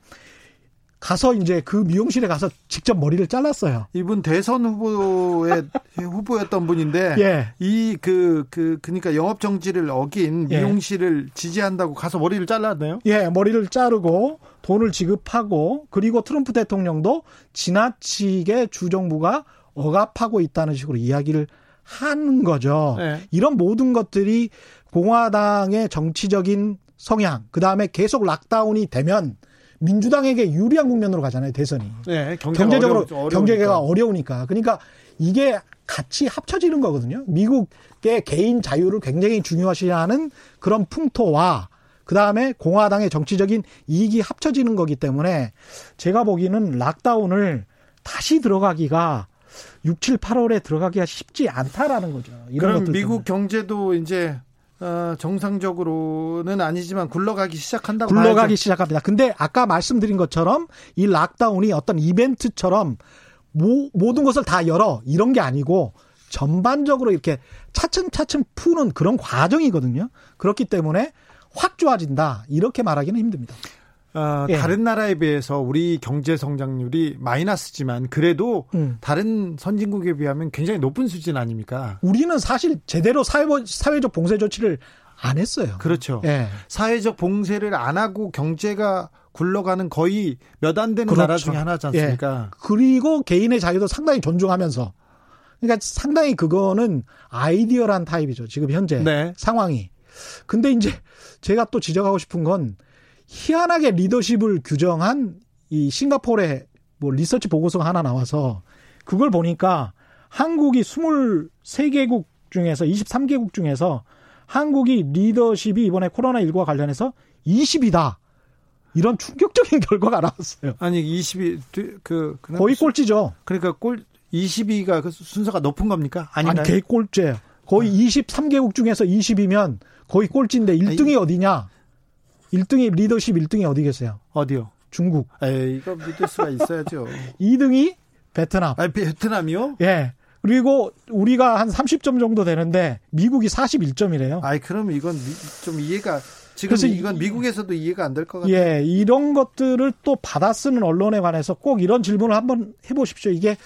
S3: 네. 가서 이제 그 미용실에 가서 직접 머리를 잘랐어요.
S1: 이분 대선 후보의 후보였던 분인데 예. 이그그 그, 그러니까 영업 정지를 어긴 예. 미용실을 예. 지지한다고 가서 머리를 잘랐네요.
S3: 예, 머리를 자르고 돈을 지급하고 그리고 트럼프 대통령도 지나치게 주 정부가 억압하고 있다는 식으로 이야기를 하는 거죠. 네. 이런 모든 것들이 공화당의 정치적인 성향, 그 다음에 계속 락다운이 되면 민주당에게 유리한 국면으로 가잖아요, 대선이. 네, 경제적으로. 경제가 어려우니까. 그러니까 이게 같이 합쳐지는 거거든요. 미국의 개인 자유를 굉장히 중요시하는 그런 풍토와 그 다음에 공화당의 정치적인 이익이 합쳐지는 거기 때문에 제가 보기에는 락다운을 다시 들어가기가 6, 7, 8월에 들어가기가 쉽지 않다라는 거죠.
S1: 그럼 미국 때문에. 경제도 이제 어, 정상적으로는 아니지만 굴러가기 시작한다고
S3: 굴러가기 봐야죠. 시작합니다. 근데 아까 말씀드린 것처럼 이 락다운이 어떤 이벤트처럼 모, 모든 것을 다 열어 이런 게 아니고 전반적으로 이렇게 차츰차츰 푸는 그런 과정이거든요. 그렇기 때문에 확 좋아진다 이렇게 말하기는 힘듭니다.
S1: 어, 예. 다른 나라에 비해서 우리 경제 성장률이 마이너스지만 그래도 음. 다른 선진국에 비하면 굉장히 높은 수준 아닙니까?
S3: 우리는 사실 제대로 사회, 사회적 봉쇄 조치를 안 했어요.
S1: 그렇죠. 예. 사회적 봉쇄를 안 하고 경제가 굴러가는 거의 몇 안 되는 그렇죠. 나라 중에 하나지 않습니까?
S3: 예. 그리고 개인의 자유도 상당히 존중하면서 그러니까 상당히 그거는 아이디어란 타입이죠. 지금 현재 네. 상황이. 근데 이제 제가 또 지적하고 싶은 건 희한하게 리더십을 규정한 이 싱가포르의 뭐 리서치 보고서가 하나 나와서 그걸 보니까 한국이 23개국 중에서 23개국 중에서 한국이 리더십이 이번에 코로나19와 관련해서 20이다. 이런 충격적인 결과가 나왔어요.
S1: 아니 20이 그
S3: 거의 꼴찌죠.
S1: 그러니까 꼴 20위가 그 순서가 높은 겁니까?
S3: 아닌가요? 아니 개 꼴찌예요. 거의 아. 23개국 중에서 20이면 거의 꼴찌인데 1등이 아니, 어디냐? 1등이 리더십 1등이 어디 계세요?
S1: 어디요?
S3: 중국.
S1: 에이, 이거 믿을 수가 있어야죠.
S3: 2등이 베트남.
S1: 아, 베트남이요?
S3: 예. 그리고 우리가 한 30점 정도 되는데 미국이 41점이래요.
S1: 아이, 그럼 이건 좀 이해가 지금 그래서 이건 미국에서도 이해가 안 될 것 같아요.
S3: 예, 이런 것들을 또 받아쓰는 언론에 관해서 꼭 이런 질문을 한번 해보십시오. 이게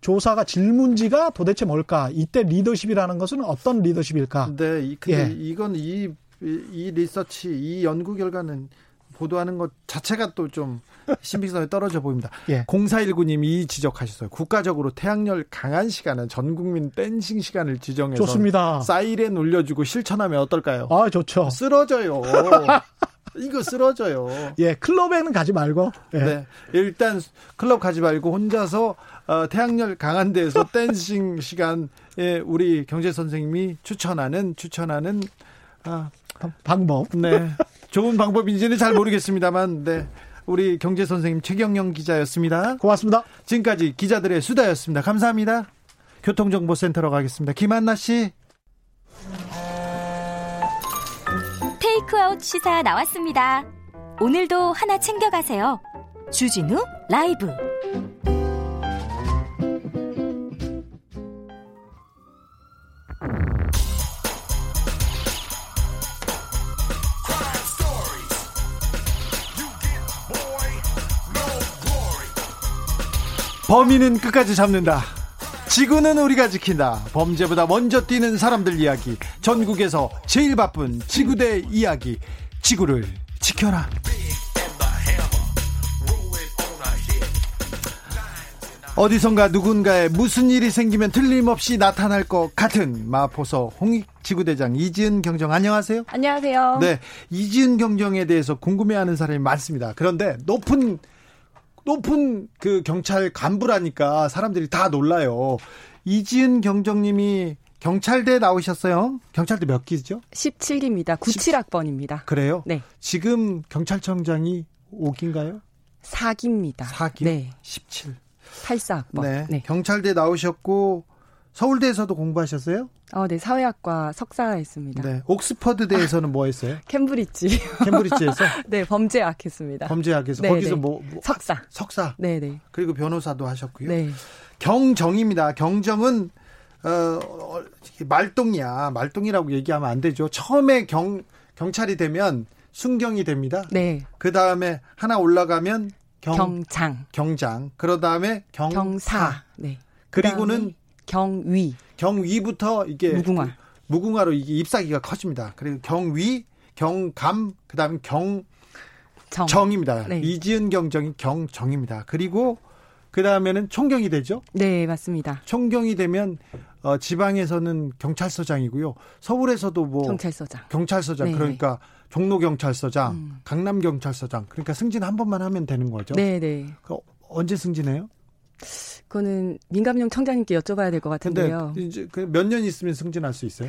S3: 조사가 질문지가 도대체 뭘까? 이때 리더십이라는 것은 어떤 리더십일까?
S1: 네, 근데 예. 이건 이, 이 리서치, 이 연구 결과는 보도하는 것 자체가 또 좀 신빙성이 떨어져 보입니다. 예. 0419님이 지적하셨어요. 국가적으로 태양열 강한 시간은 전 국민 댄싱 시간을 지정해서
S3: 좋습니다.
S1: 사이렌 울려주고 실천하면 어떨까요?
S3: 아 좋죠.
S1: 쓰러져요. 이거 쓰러져요.
S3: 예, 클럽에는 가지 말고.
S1: 예. 네, 일단 클럽 가지 말고 혼자서 어, 태양열 강한 데에서 댄싱 시간에 우리 경제 선생님이 추천하는 추천하는
S3: 아, 방법.
S1: 네. 좋은 방법인지는 잘 모르겠습니다만, 네. 우리 경제 선생님 최경영 기자였습니다.
S3: 고맙습니다.
S1: 지금까지 기자들의 수다였습니다. 감사합니다. 교통정보센터로 가겠습니다. 김한나 씨.
S4: 테이크아웃 시사 나왔습니다. 오늘도 하나 챙겨가세요. 주진우 라이브.
S1: 범인은 끝까지 잡는다. 지구는 우리가 지킨다. 범죄보다 먼저 뛰는 사람들 이야기. 전국에서 제일 바쁜 지구대 이야기. 지구를 지켜라. 어디선가 누군가에 무슨 일이 생기면 틀림없이 나타날 것 같은 마포서 홍익 지구대장 이지은 경정 안녕하세요.
S5: 안녕하세요.
S1: 네, 이지은 경정에 대해서 궁금해하는 사람이 많습니다. 그런데 높은 높은 그 경찰 간부라니까 사람들이 다 놀라요. 이지은 경정님이 경찰대 나오셨어요? 경찰대 몇 기죠?
S5: 17기입니다. 97학번입니다.
S1: 그래요?
S5: 네.
S1: 지금 경찰청장이 5기인가요?
S5: 4기입니다.
S1: 4기?
S5: 네.
S1: 17.
S5: 84학번.
S1: 네.
S5: 네.
S1: 경찰대 나오셨고 서울대에서도 공부하셨어요?
S5: 어, 네. 사회학과 석사했습니다.
S1: 네. 옥스퍼드 대에서는 뭐 했어요?
S5: 캠브리지.
S1: 캠브리지에서
S5: 네, 범죄학 했습니다.
S1: 범죄학에서
S5: 네,
S1: 거기서
S5: 네.
S1: 뭐, 뭐
S5: 석사.
S1: 석사
S5: 네, 네.
S1: 그리고 변호사도 하셨고요.
S5: 네.
S1: 경정입니다. 경정은 어, 어, 말똥이야. 말똥이라고 얘기하면 안 되죠. 처음에 경 경찰이 되면 순경이 됩니다.
S5: 네.
S1: 그 다음에 하나 올라가면 경,
S5: 경장.
S1: 경장. 그러 다음에 경사.
S5: 경사. 네.
S1: 그리고는
S5: 경위.
S1: 경위부터 이게
S5: 무궁화.
S1: 그 무궁화로 이게 잎사귀가 커집니다. 그리고 경위, 경감, 그다음에
S5: 정.
S1: 경정 입니다.
S5: 네.
S1: 이지은 경정이 경정입니다. 그리고 그 다음에는 총경이 되죠.
S5: 네, 맞습니다.
S1: 총경이 되면 어, 지방에서는 경찰서장이고요. 서울에서도 뭐
S5: 경찰서장.
S1: 경찰서장
S5: 네,
S1: 그러니까 종로 경찰서장,
S5: 음.
S1: 강남 경찰서장. 그러니까 승진 한 번만 하면 되는 거죠.
S5: 네, 네.
S1: 그 언제 승진해요?
S5: 그거는 민감용 청장님께 여쭤봐야 될 것 같은데요.
S1: 이제 그몇년 있으면 승진할 수 있어요?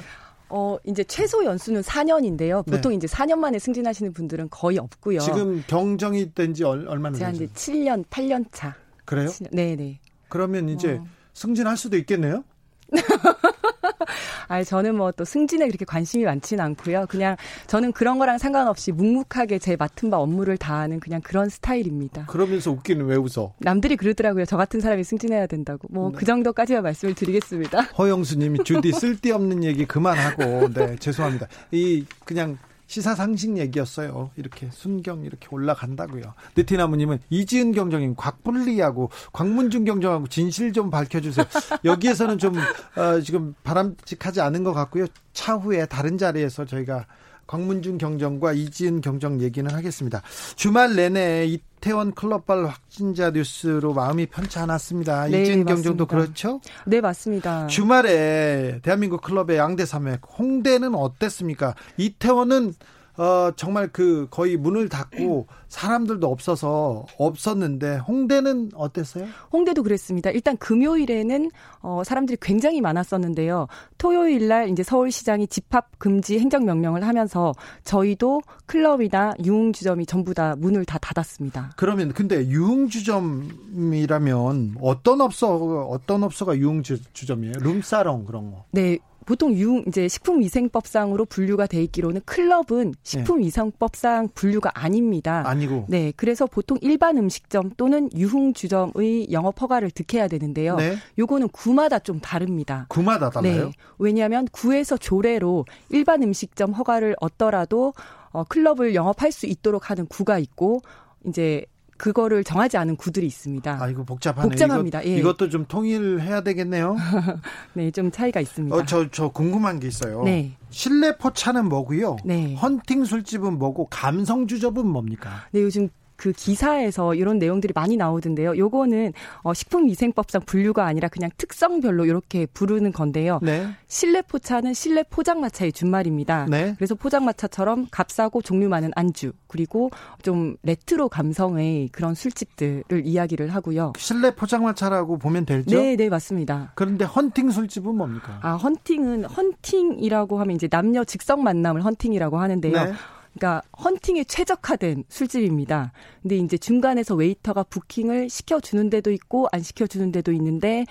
S5: 어, 이제 최소 연수는 4년인데요.
S1: 네.
S5: 보통 이제 4년 만에 승진하시는 분들은 거의 없고요.
S1: 지금 경정이 된 지 얼마나 되죠?
S5: 이제 7년, 8년 차.
S1: 그래요?
S5: 네, 네.
S1: 그러면 이제
S5: 어.
S1: 승진할 수도 있겠네요.
S5: 아, 저는 뭐 또 승진에 그렇게 관심이 많지는 않고요. 그냥 저는 그런 거랑 상관없이 묵묵하게 제 맡은 바 업무를 다하는 그냥 그런 스타일입니다.
S1: 그러면서 웃기는 왜 웃어?
S5: 남들이 그러더라고요. 저 같은 사람이 승진해야 된다고. 뭐
S1: 네.
S5: 그 정도까지만 말씀을 드리겠습니다.
S1: 허영수님이 주디 쓸데없는 얘기 그만하고 네 죄송합니다. 이 그냥 시사상식 얘기였어요. 이렇게 순경 이렇게 올라간다고요. 느티나무님은 이지은 경정님 곽불리하고 광문중 경정하고 진실 좀 밝혀주세요. 여기에서는 좀 어, 지금 바람직하지 않은 것 같고요. 차후에 다른 자리에서 저희가 광문중 경정과 이지은 경정 얘기는 하겠습니다. 주말 내내 이태원 클럽발 확진자 뉴스로 마음이 편치 않았습니다.
S5: 네,
S1: 이지은 경정도
S5: 맞습니다.
S1: 그렇죠?
S5: 네, 맞습니다.
S1: 주말에 대한민국 클럽의 양대 산맥 홍대는 어땠습니까? 이태원은 어 정말 그 거의 문을 닫고 사람들도 없어서 없었는데 홍대는 어땠어요?
S5: 홍대도 그랬습니다. 일단 금요일에는 어, 사람들이 굉장히 많았었는데요. 토요일 날 이제 서울시장이 집합 금지 행정명령을 하면서 저희도 클럽이나 유흥주점이 전부 다 문을 다 닫았습니다.
S1: 그러면 근데 유흥주점이라면 어떤 업소 어떤 업소가 유흥주점이에요? 룸사롱 그런 거.
S5: 네. 보통 유흥 이제 식품위생법상으로 분류가 돼 있기로는 클럽은 식품위생법상 분류가 아닙니다.
S1: 아니고.
S5: 네, 그래서 보통 일반 음식점 또는 유흥주점의 영업 허가를 득해야 되는데요.
S1: 네.
S5: 요거는 구마다 좀 다릅니다.
S1: 구마다 달라요?
S5: 네. 왜냐하면 구에서 조례로 일반 음식점 허가를 얻더라도 어, 클럽을 영업할 수 있도록 하는 구가 있고 이제 그거를 정하지 않은 구들이 있습니다.
S1: 아 이거 복잡하네.
S5: 복잡합니다.
S1: 이것,
S5: 예.
S1: 이것도 좀 통일해야 되겠네요.
S5: 네, 좀 차이가 있습니다.
S1: 어, 저, 저 궁금한 게 있어요.
S5: 네.
S1: 실내 포차는 뭐고요?
S5: 네.
S1: 헌팅 술집은 뭐고 감성 주접은 뭡니까?
S5: 네, 요즘 그 기사에서 이런 내용들이 많이 나오던데요. 요거는 어, 식품위생법상 분류가 아니라 그냥 특성별로 이렇게 부르는 건데요.
S1: 네.
S5: 실내 포차는 실내 포장마차의 준말입니다.
S1: 네.
S5: 그래서 포장마차처럼 값싸고 종류 많은 안주 그리고 좀 레트로 감성의 그런 술집들을 이야기를 하고요.
S1: 실내 포장마차라고 보면 되죠?
S5: 네, 네 맞습니다.
S1: 그런데 헌팅 술집은 뭡니까?
S5: 아 헌팅은 헌팅이라고 하면 이제 남녀 즉석 만남을 헌팅이라고 하는데요.
S1: 네.
S5: 그러니까 헌팅에 최적화된 술집입니다. 근데 이제 중간에서 웨이터가 부킹을 시켜주는 데도 있고 안 시켜주는 데도 있는데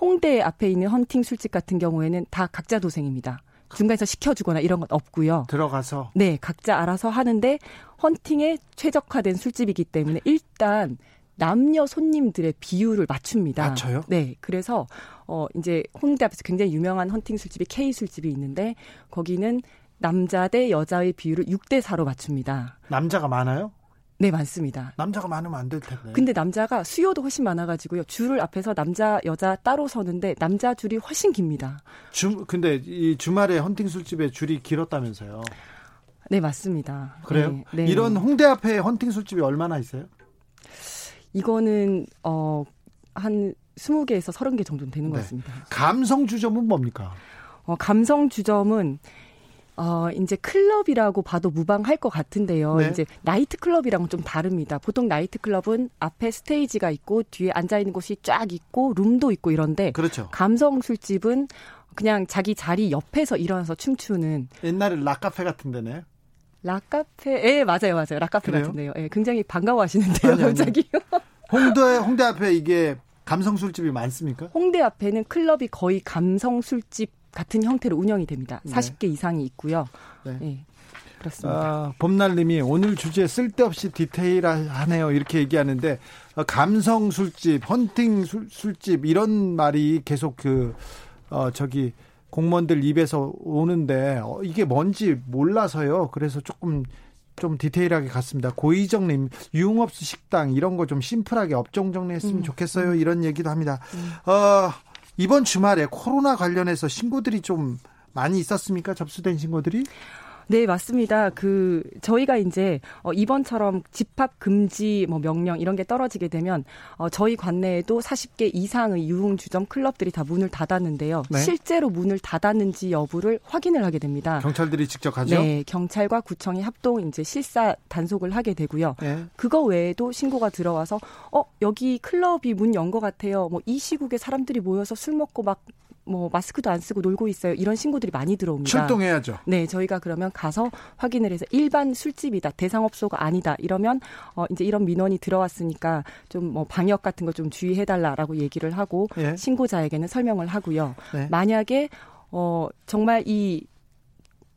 S5: 홍대 앞에 있는 헌팅 술집 같은 경우에는 다 각자 도생입니다. 중간에서 시켜주거나 이런 건 없고요.
S1: 들어가서
S5: 네, 각자 알아서 하는데 헌팅에 최적화된 술집이기 때문에 일단 남녀 손님들의 비율을 맞춥니다.
S1: 맞춰요?
S5: 네, 그래서 어 이제 홍대 앞에서 굉장히 유명한 헌팅 술집이 K 술집이 있는데 거기는 남자 대 여자의 비율을 6대 4로 맞춥니다.
S1: 남자가 많아요?
S5: 네, 많습니다.
S1: 남자가 많으면 안 될 텐데.
S5: 근데 남자가 수요도 훨씬 많아가지고요. 줄을 앞에서 남자, 여자 따로 서는데 남자 줄이 훨씬 깁니다.
S1: 주, 근데 이 주말에 헌팅 술집에 줄이 길었다면서요?
S5: 네, 맞습니다.
S1: 그래요?
S5: 네, 네.
S1: 이런 홍대 앞에 헌팅 술집이 얼마나 있어요?
S5: 이거는 어 한 20개에서 30개 정도는 되는 것
S1: 네.
S5: 같습니다.
S1: 감성 주점은 뭡니까?
S5: 어, 감성 주점은 어, 이제 클럽이라고 봐도 무방할 것 같은데요.
S1: 네.
S5: 이제 나이트 클럽이랑은 좀 다릅니다. 보통 나이트 클럽은 앞에 스테이지가 있고 뒤에 앉아 있는 곳이 쫙 있고 룸도 있고 이런데
S1: 그렇죠.
S5: 감성 술집은 그냥 자기 자리 옆에서 일어나서 춤추는
S1: 옛날에 락카페 같은 데네.
S5: 락카페, 예, 맞아요, 맞아요. 락카페
S1: 그래요?
S5: 같은데요. 예, 굉장히 반가워하시는데요,
S1: 아니, 아니.
S5: 갑자기.
S1: 홍대 홍대 앞에 이게 감성 술집이 많습니까?
S5: 홍대 앞에는 클럽이 거의 감성 술집 같은 형태로 운영이 됩니다.
S1: 네.
S5: 40개 이상이 있고요.
S1: 네.
S5: 예, 그렇습니다.
S1: 아, 봄날님이 오늘 주제 쓸데없이 디테일하네요 이렇게 얘기하는데 어, 감성 술집, 헌팅 술, 술집 이런 말이 계속 그 어, 저기 공무원들 입에서 오는데 어, 이게 뭔지 몰라서요. 그래서 조금 좀 디테일하게 갔습니다. 고희정님 유흥업소 식당 이런 거 좀 심플하게 업종 정리했으면
S5: 음.
S1: 좋겠어요. 이런 얘기도 합니다. 어, 이번 주말에 코로나 관련해서 신고들이 좀 많이 있었습니까? 접수된 신고들이?
S5: 네, 맞습니다. 그 저희가 이제 어, 이번처럼 집합 금지 뭐 명령 이런 게 떨어지게 되면 어, 저희 관내에도 40개 이상의 유흥 주점 클럽들이 다 문을 닫았는데요.
S1: 네.
S5: 실제로 문을 닫았는지 여부를 확인을 하게 됩니다.
S1: 경찰들이 직접 가죠?
S5: 네, 경찰과 구청이 합동 이제 실사 단속을 하게 되고요.
S1: 네.
S5: 그거 외에도 신고가 들어와서 어 여기 클럽이 문연것 같아요. 뭐 이 시국에 사람들이 모여서 술 먹고 막 뭐 마스크도 안 쓰고 놀고 있어요. 이런 신고들이 많이 들어옵니다.
S1: 출동해야죠.
S5: 네, 저희가 그러면 가서 확인을 해서 일반 술집이다, 대상업소가 아니다 이러면 어 이제 이런 민원이 들어왔으니까 좀 뭐 방역 같은 거 좀 주의해달라라고 얘기를 하고
S1: 예.
S5: 신고자에게는 설명을 하고요.
S1: 네.
S5: 만약에 어 정말 이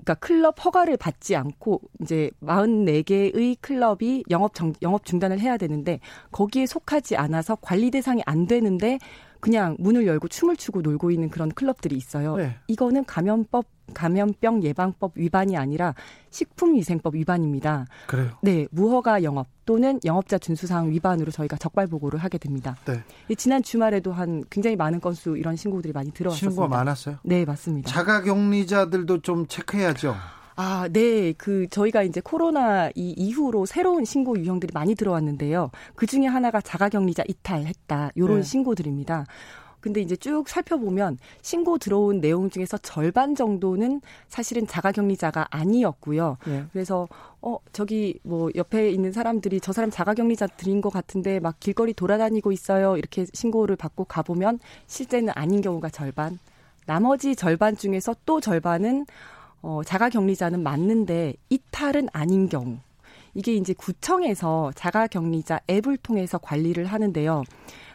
S5: 그러니까 클럽 허가를 받지 않고 이제 44개의 클럽이 영업 정, 영업 중단을 해야 되는데 거기에 속하지 않아서 관리 대상이 안 되는데 그냥 문을 열고 춤을 추고 놀고 있는 그런 클럽들이 있어요.
S1: 네.
S5: 이거는 감염법 감염병 예방법 위반이 아니라 식품위생법 위반입니다.
S1: 그래요.
S5: 네, 무허가 영업 또는 영업자 준수사항 위반으로 저희가 적발 보고를 하게 됩니다.
S1: 네.
S5: 이 지난 주말에도 한 굉장히 많은 건수 이런 신고들이 많이 들어왔습니다.
S1: 신고가 많았어요.
S5: 네, 맞습니다.
S1: 자가격리자들도 좀 체크해야죠.
S5: 아, 네. 그 저희가 이제 코로나 이 이후로 새로운 신고 유형들이 많이 들어왔는데요. 그 중에 하나가 자가격리자 이탈했다. 요런
S1: 네.
S5: 신고들입니다. 근데 이제 쭉 살펴보면 신고 들어온 내용 중에서 절반 정도는 사실은 자가격리자가 아니었고요.
S1: 예.
S5: 그래서 어 저기 뭐 옆에 있는 사람들이 저 사람 자가격리자 들인 것 같은데 막 길거리 돌아다니고 있어요 이렇게 신고를 받고 가보면 실제는 아닌 경우가 절반 나머지 절반 중에서 또 절반은 어 자가격리자는 맞는데 이탈은 아닌 경우 이게 이제 구청에서 자가격리자 앱을 통해서 관리를 하는데요.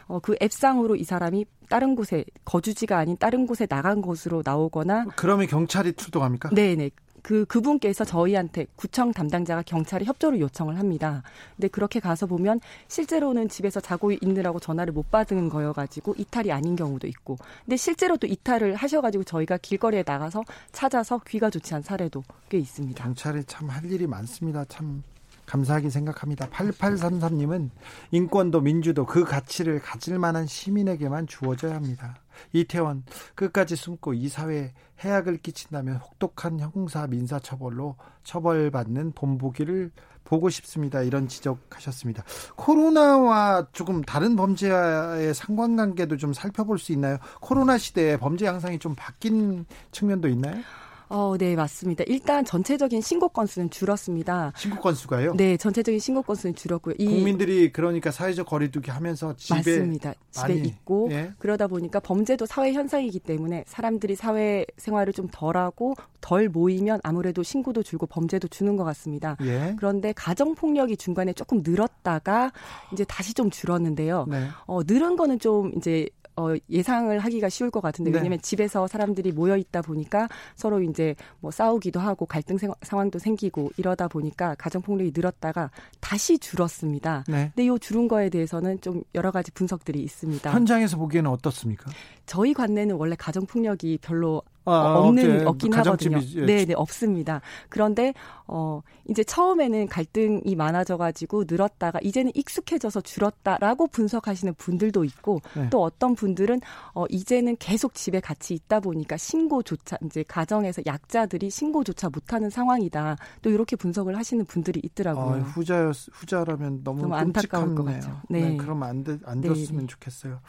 S5: 어, 그 앱상으로 이 사람이 다른 곳에 거주지가 아닌 다른 곳에 나간 것으로 나오거나
S1: 그러면 경찰이 출동합니까?
S5: 네 네. 그, 그분께서 저희한테 구청 담당자가 경찰에 협조를 요청을 합니다. 근데 그렇게 가서 보면 실제로는 집에서 자고 있느라고 전화를 못 받은 거여 가지고 이탈이 아닌 경우도 있고. 근데 실제로 또 이탈을 하셔 가지고 저희가 길거리에 나가서 찾아서 귀가 좋지 않은 사례도 꽤 있습니다.
S1: 경찰이 참 할 일이 많습니다. 참 감사하게 생각합니다. 8833님은 인권도 민주도 그 가치를 가질 만한 시민에게만 주어져야 합니다. 이태원 끝까지 숨고 이 사회에 해악을 끼친다면 혹독한 형사 민사 처벌로 처벌받는 본보기를 보고 싶습니다. 이런 지적하셨습니다. 코로나와 조금 다른 범죄와의 상관관계도 좀 살펴볼 수 있나요? 코로나 시대에 범죄 양상이 좀 바뀐 측면도 있나요?
S5: 어, 네, 맞습니다. 일단 전체적인 신고 건수는 줄었습니다.
S1: 신고 건수가요?
S5: 네, 전체적인 신고 건수는 줄었고요. 이
S1: 국민들이 그러니까 사회적 거리두기 하면서 집에
S5: 맞습니다. 집에
S1: 많이,
S5: 있고
S1: 예.
S5: 그러다 보니까 범죄도 사회 현상이기 때문에 사람들이 사회 생활을 좀 덜하고 덜 모이면 아무래도 신고도 줄고 범죄도 주는 것 같습니다.
S1: 예.
S5: 그런데 가정 폭력이 중간에 조금 늘었다가 이제 다시 좀 줄었는데요.
S1: 네.
S5: 어, 늘은 거는 좀 이제 어, 예상을 하기가 쉬울 것 같은데
S1: 네.
S5: 왜냐하면 집에서 사람들이 모여 있다 보니까 서로 이제 뭐 싸우기도 하고 갈등 생- 상황도 생기고 이러다 보니까 가정 폭력이 늘었다가 다시 줄었습니다.
S1: 네.
S5: 근데 이 줄은 거에 대해서는 좀 여러 가지 분석들이 있습니다.
S1: 현장에서 보기에는 어떻습니까?
S5: 저희 관내는 원래 가정 폭력이 별로 아, 없는 없긴 하거든요. 예. 네, 네, 없습니다. 그런데 어 이제 처음에는 갈등이 많아져 가지고 늘었다가 이제는 익숙해져서 줄었다라고 분석하시는 분들도 있고 네. 또 어떤 분들은 어 이제는 계속 집에 같이 있다 보니까 신고조차 이제 가정에서 약자들이 신고조차 못 하는 상황이다. 또 이렇게 분석을 하시는 분들이 있더라고요. 아,
S1: 후자 후자라면 너무, 안타까울 것 같죠. 네, 네 그럼 안, 되, 안 네, 됐으면 네. 좋겠어요.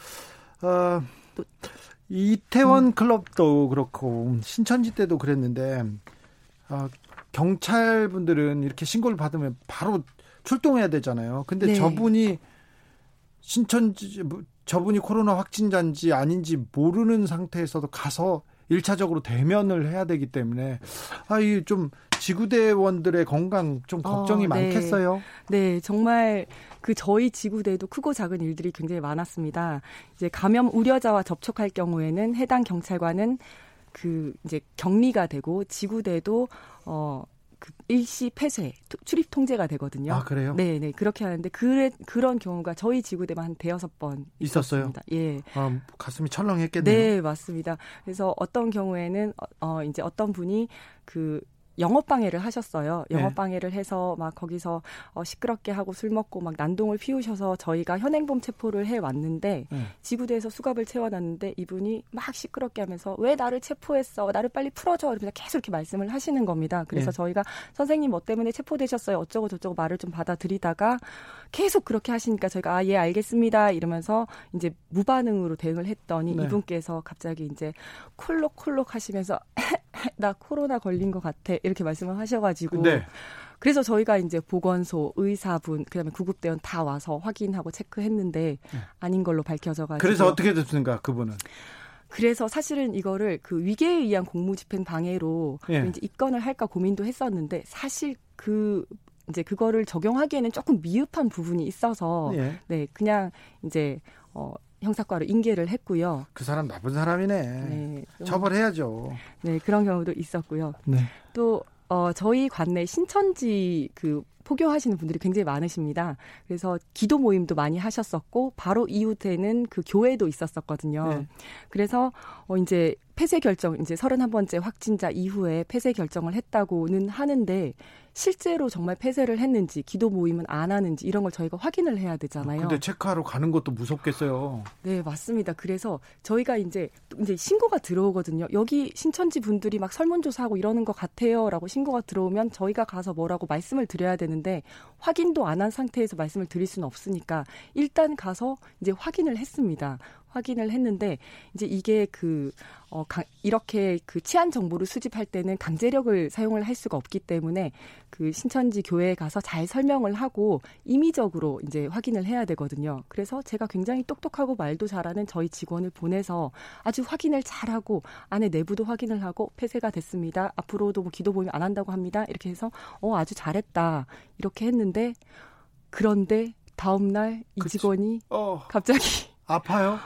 S1: 어, 또 이태원 음. 클럽도 그렇고 신천지 때도 그랬는데 어, 경찰 분들은 이렇게 신고를 받으면 바로 출동해야 되잖아요. 근데 네. 저분이 신천지 뭐, 저분이 코로나 확진자인지 아닌지 모르는 상태에서도 가서 1차적으로 대면을 해야 되기 때문에 아 이 좀 지구대원들의 건강 좀 걱정이 어, 네. 많겠어요.
S5: 네, 정말 그 저희 지구대도 크고 작은 일들이 굉장히 많았습니다. 이제 감염 우려자와 접촉할 경우에는 해당 경찰관은 그 이제 격리가 되고 지구대도 어. 그 일시 폐쇄 출입 통제가 되거든요.
S1: 아 그래요?
S5: 네, 네 그렇게 하는데 그래 그런 경우가 저희 지구대만 한 대여섯 번
S1: 있었어요.
S5: 있었습니다. 예.
S1: 아, 가슴이 철렁했겠네요.
S5: 네, 맞습니다. 그래서 어떤 경우에는 어, 어 이제 어떤 분이 그 영업 방해를 하셨어요. 영업 네. 방해를 해서 막 거기서 어, 시끄럽게 하고 술 먹고 막 난동을 피우셔서 저희가 현행범 체포를 해 왔는데 네. 지구대에서 수갑을 채워놨는데 이분이 막 시끄럽게 하면서 왜 나를 체포했어? 나를 빨리 풀어줘. 이러면서 계속 이렇게 말씀을 하시는 겁니다. 그래서 네. 저희가 선생님 뭐 때문에 체포되셨어요? 어쩌고 저쩌고 말을 좀 받아들이다가 계속 그렇게 하시니까 저희가 아 예 알겠습니다 이러면서 이제 무반응으로 대응을 했더니 네. 이분께서 갑자기 이제 콜록콜록 하시면서 나 코로나 걸린 것 같아 이렇게 말씀을 하셔가지고 네. 그래서 저희가 이제 보건소 의사분 그다음에 구급대원 다 와서 확인하고 체크했는데 네. 아닌 걸로 밝혀져가지고
S1: 그래서 어떻게 됐습니까 그분은?
S5: 그래서 사실은 이거를 그 위계에 의한 공무집행 방해로 예. 이제 입건을 할까 고민도 했었는데 사실 그 이제 그거를 적용하기에는 조금 미흡한 부분이 있어서 예. 네 그냥 이제 어 형사과로 인계를 했고요.
S1: 그 사람 나쁜 사람이네. 네, 처벌해야죠.
S5: 네, 그런 경우도 있었고요. 네. 또 어, 저희 관내 신천지 그 포교하시는 분들이 굉장히 많으십니다. 그래서 기도 모임도 많이 하셨었고 바로 이웃에는 그 교회도 있었었거든요. 네. 그래서 어 이제 폐쇄 결정 이제 31번째 확진자 이후에 폐쇄 결정을 했다고는 하는데 실제로 정말 폐쇄를 했는지 기도 모임은 안 하는지 이런 걸 저희가 확인을 해야 되잖아요.
S1: 근데 체크하러 가는 것도 무섭겠어요.
S5: 네, 맞습니다. 그래서 저희가 이제 이제 신고가 들어오거든요. 여기 신천지 분들이 막 설문조사하고 이러는 것 같아요라고 신고가 들어오면 저희가 가서 뭐라고 말씀을 드려야 되는 데 확인도 안 한 상태에서 말씀을 드릴 수는 없으니까 일단 가서 이제 확인을 했습니다. 확인을 했는데 이제 이게 그 어, 가, 이렇게 그 치안 정보를 수집할 때는 강제력을 사용을 할 수가 없기 때문에 그 신천지 교회에 가서 잘 설명을 하고 임의적으로 이제 확인을 해야 되거든요. 그래서 제가 굉장히 똑똑하고 말도 잘하는 저희 직원을 보내서 아주 확인을 잘하고 안에 내부도 확인을 하고 폐쇄가 됐습니다. 앞으로도 뭐 기도 보임 안 한다고 합니다. 이렇게 해서 어 아주 잘했다 이렇게 했는데 그런데 다음 날 이 직원이 어. 갑자기
S1: 아파요?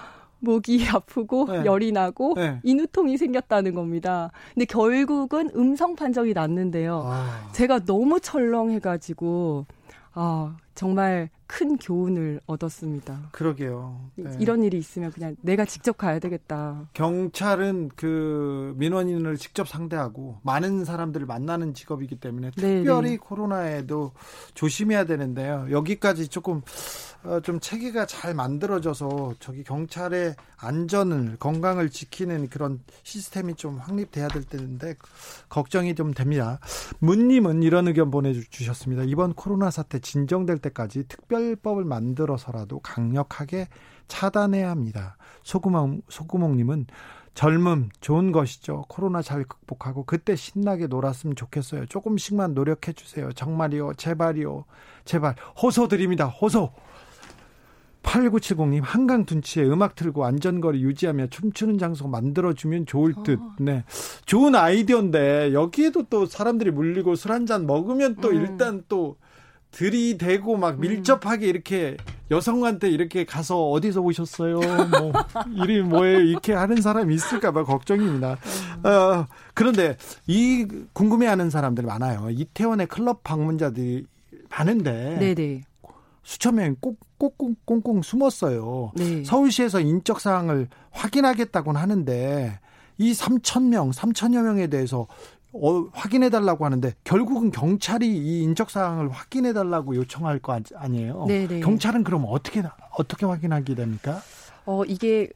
S5: 목이 아프고 네. 열이 나고 네. 인후통이 생겼다는 겁니다. 근데 결국은 음성 판정이 났는데요. 아. 제가 너무 철렁해가지고 아 정말 큰 교훈을 얻었습니다.
S1: 그러게요.
S5: 네. 이런 일이 있으면 그냥 내가 직접 가야 되겠다.
S1: 경찰은 그 민원인을 직접 상대하고 많은 사람들을 만나는 직업이기 때문에 네, 특별히 네. 코로나에도 조심해야 되는데요. 여기까지 조금 어, 좀 체계가 잘 만들어져서 저기 경찰의 안전을 건강을 지키는 그런 시스템이 좀 확립돼야 될 텐데 걱정이 좀 됩니다. 문님은 이런 의견 보내주셨습니다. 이번 코로나 사태 진정될 때까지 특별법을 만들어서라도 강력하게 차단해야 합니다. 소구멍 소구멍님은 젊음 좋은 것이죠. 코로나 잘 극복하고 그때 신나게 놀았으면 좋겠어요. 조금씩만 노력해 주세요. 정말이요. 제발이요. 제발 호소 드립니다. 호소. 8970님 한강 둔치에 음악 틀고 안전거리 유지하며 춤추는 장소 만들어주면 좋을 듯. 어. 네. 좋은 아이디어인데 여기에도 또 사람들이 물리고 술 한 잔 먹으면 또 음. 일단 또 들이대고 막 음. 밀접하게 이렇게 여성한테 이렇게 가서 어디서 오셨어요? 뭐 이름이 뭐예요? 이렇게 하는 사람이 있을까봐 걱정입니다. 음. 어, 그런데 이 궁금해하는 사람들 많아요. 이태원의 클럽 방문자들이 많은데 네네. 수천 명이 꼭 꽁꽁 꽁꽁 숨었어요. 네. 서울시에서 인적 사항을 확인하겠다고는 하는데 이 3천 명, 3천여 명에 대해서 어, 확인해 달라고 하는데 결국은 경찰이 이 인적 사항을 확인해 달라고 요청할 거 아니에요. 네네. 경찰은 그럼 어떻게 어떻게 확인하게 됩니까?
S5: 어 이게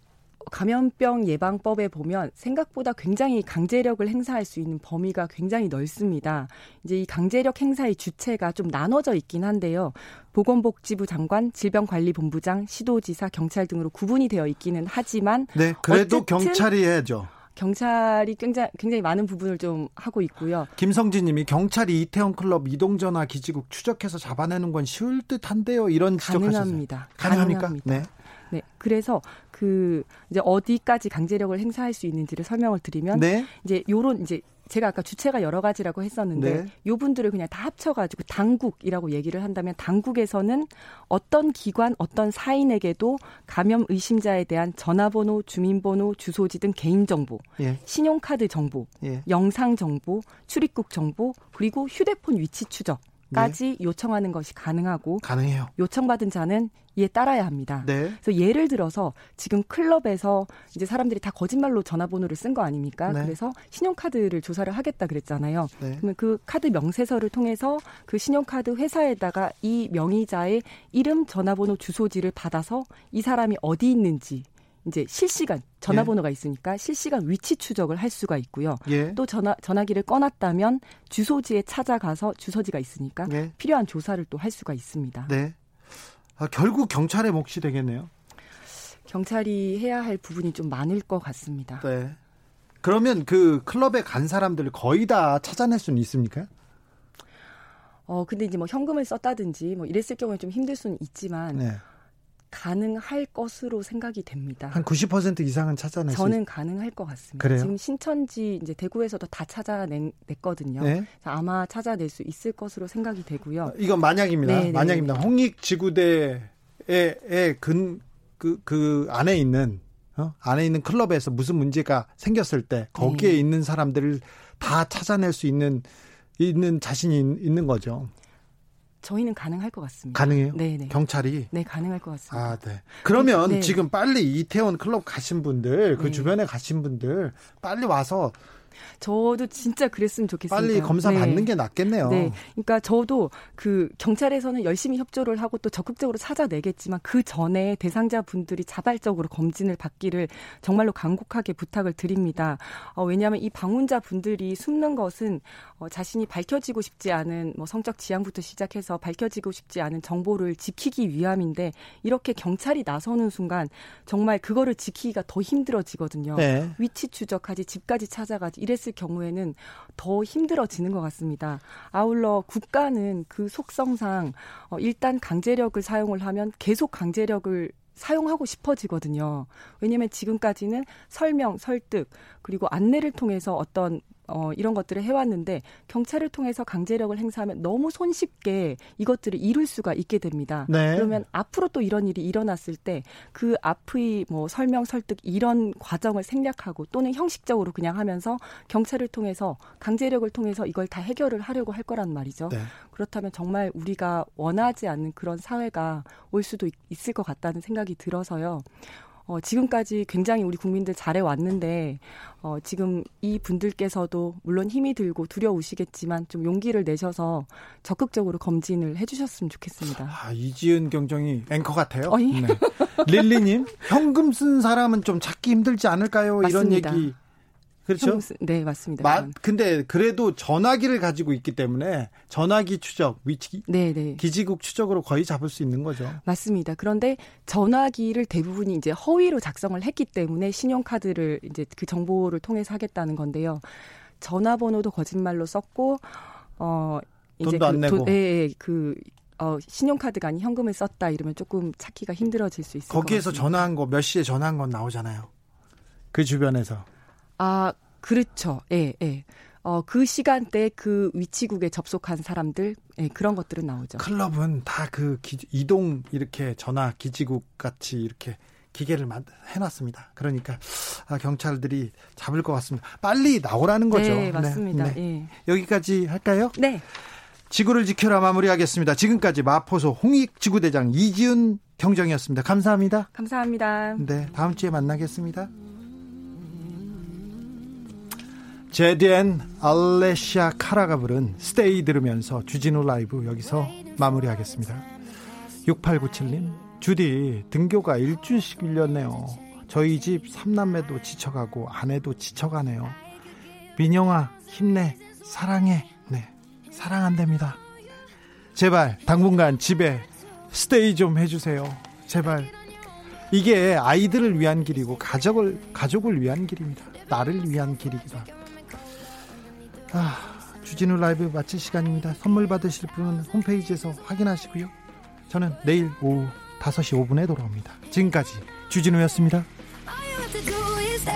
S5: 감염병 예방법에 보면 생각보다 굉장히 강제력을 행사할 수 있는 범위가 굉장히 넓습니다. 이제 이 강제력 행사의 주체가 좀 나눠져 있긴 한데요. 보건복지부 장관, 질병관리본부장, 시도지사, 경찰 등으로 구분이 되어 있기는 하지만
S1: 네, 그래도 경찰이 해야죠.
S5: 경찰이 굉장히, 굉장히 많은 부분을 좀 하고 있고요.
S1: 김성진 님이 경찰이 이태원 클럽 이동전화 기지국 추적해서 잡아내는 건 쉬울 듯 한데요. 이런
S5: 가능합니다.
S1: 가능합니까? 가능합니다. 네.
S5: 네. 그래서 그 이제 어디까지 강제력을 행사할 수 있는지를 설명을 드리면 네. 이제 요런 이제 제가 아까 주체가 여러 가지라고 했었는데 네. 요 분들을 그냥 다 합쳐가지고 당국이라고 얘기를 한다면 당국에서는 어떤 기관, 어떤 사인에게도 감염 의심자에 대한 전화번호, 주민번호, 주소지 등 개인정보, 예. 신용카드 정보, 예. 영상 정보, 출입국 정보, 그리고 휴대폰 위치 추적. 까지 네. 요청하는 것이 가능하고
S1: 가능해요.
S5: 요청받은 자는 이에 따라야 합니다. 네. 그래서 예를 들어서 지금 클럽에서 이제 사람들이 다 거짓말로 전화번호를 쓴 거 아닙니까? 네. 그래서 신용카드를 조사를 하겠다 그랬잖아요. 네. 그러면 그 카드 명세서를 통해서 그 신용카드 회사에다가 이 명의자의 이름, 전화번호, 주소지를 받아서 이 사람이 어디 있는지 이제 실시간 전화번호가 예. 있으니까 실시간 위치 추적을 할 수가 있고요. 예. 또 전화 전화기를 꺼놨다면 주소지에 찾아가서 주소지가 있으니까 예. 필요한 조사를 또 할 수가 있습니다.
S1: 네. 아, 결국 경찰의 몫이 되겠네요.
S5: 경찰이 해야 할 부분이 좀 많을 것 같습니다.
S1: 네. 그러면 그 클럽에 간 사람들을 거의 다 찾아낼 수는 있습니까?
S5: 어 근데 이제 뭐 현금을 썼다든지 뭐 이랬을 경우에 좀 힘들 수는 있지만 네. 가능할 것으로 생각이 됩니다.
S1: 한 90% 이상은 찾아낼
S5: 저는 가능할 것 같습니다.
S1: 그래요?
S5: 지금 신천지 이제 대구에서도 다 찾아냈거든요. 네? 아마 찾아낼 수 있을 것으로 생각이 되고요.
S1: 이건 만약입니다. 네, 네 만약입니다. 네. 홍익 지구대의 근 그, 그 안에 있는 어? 안에 있는 클럽에서 무슨 문제가 생겼을 때 거기에 네. 있는 사람들을 다 찾아낼 수 있는 있는 자신이 있는 거죠.
S5: 저희는 가능할 것 같습니다.
S1: 가능해요? 네, 네. 경찰이?
S5: 네, 가능할 것 같습니다.
S1: 아, 네. 그러면 네. 지금 빨리 이태원 클럽 가신 분들, 그 네. 주변에 가신 분들 빨리 와서
S5: 저도 진짜 그랬으면 좋겠습니다.
S1: 빨리 검사 네. 받는 게 낫겠네요.
S5: 네. 그러니까 저도 그 경찰에서는 열심히 협조를 하고 또 적극적으로 찾아내겠지만 그 전에 대상자 분들이 자발적으로 검진을 받기를 정말로 간곡하게 부탁을 드립니다. 어, 왜냐하면 이 방문자 분들이 숨는 것은 어, 자신이 밝혀지고 싶지 않은 뭐 성적 지향부터 시작해서 밝혀지고 싶지 않은 정보를 지키기 위함인데 이렇게 경찰이 나서는 순간 정말 그거를 지키기가 더 힘들어지거든요. 네. 위치 추적하지 집까지 찾아가지 이랬을 경우에는 더 힘들어지는 것 같습니다. 아울러 국가는 그 속성상 어, 일단 강제력을 사용을 하면 계속 강제력을 사용하고 싶어지거든요. 왜냐하면 지금까지는 설명, 설득, 그리고 안내를 통해서 어떤 어, 이런 것들을 해왔는데 경찰을 통해서 강제력을 행사하면 너무 손쉽게 이것들을 이룰 수가 있게 됩니다. 네. 그러면 앞으로 또 이런 일이 일어났을 때 그 앞의 뭐 설명 설득 이런 과정을 생략하고 또는 형식적으로 그냥 하면서 경찰을 통해서 강제력을 통해서 이걸 다 해결을 하려고 할 거란 말이죠. 네. 그렇다면 정말 우리가 원하지 않는 그런 사회가 올 수도 있, 있을 것 같다는 생각이 들어서요. 어, 지금까지 굉장히 우리 국민들 잘해왔는데 어, 지금 이 분들께서도 물론 힘이 들고 두려우시겠지만 좀 용기를 내셔서 적극적으로 검진을 해주셨으면 좋겠습니다.
S1: 아, 이지은 경정이 앵커 같아요. 네. 릴리님 현금 쓴 사람은 좀 찾기 힘들지 않을까요?
S5: 맞습니다.
S1: 이런 얘기 그렇죠?
S5: 네, 맞습니다.
S1: 마, 근데 그래도 전화기를 가지고 있기 때문에 전화기 추적, 위치, 네, 네. 기지국 추적으로 거의 잡을 수 있는 거죠.
S5: 맞습니다. 그런데 전화기를 대부분이 이제 허위로 작성을 했기 때문에 신용카드를 이제 그 정보를 통해서 하겠다는 건데요. 전화번호도 거짓말로 썼고, 어,
S1: 이제 돈도 그, 안 내고.
S5: 도, 예, 예, 그 어, 신용카드가 아닌 현금을 썼다 이러면 조금 찾기가 힘들어질 수 있을
S1: 거기에서 전화한 거 몇 시에 전화한 건 나오잖아요. 그 주변에서.
S5: 아, 그렇죠. 예, 예. 어, 그 시간대 그 위치국에 접속한 사람들, 예, 그런 것들은 나오죠.
S1: 클럽은 다 그 이동 이렇게 전화 기지국 같이 이렇게 기계를 해놨습니다. 그러니까 아, 경찰들이 잡을 것 같습니다. 빨리 나오라는 거죠.
S5: 네, 맞습니다. 네, 네.
S1: 예. 여기까지 할까요?
S5: 네.
S1: 지구를 지켜라 마무리하겠습니다. 지금까지 마포소 홍익 지구대장 이지은 경정이었습니다. 감사합니다.
S5: 감사합니다.
S1: 네, 다음 주에 만나겠습니다. 제디앤 알레시아 카라가 부른 스테이 들으면서 주진우 라이브 여기서 마무리하겠습니다. 6897님 주디 등교가 일주일씩 밀렸네요. 저희 집 삼남매도 지쳐가고 아내도 지쳐가네요. 민영아 힘내 사랑해 네 사랑한답니다. 제발 당분간 집에 스테이 좀 해주세요. 제발 이게 아이들을 위한 길이고 가족을 가족을 위한 길입니다. 나를 위한 길이기도 합니다. 아, 주진우 라이브 마칠 시간입니다. 선물 받으실 분은 홈페이지에서 확인하시고요. 저는 내일 오후 5시 5분에 돌아옵니다. 지금까지 주진우였습니다. All you have to do is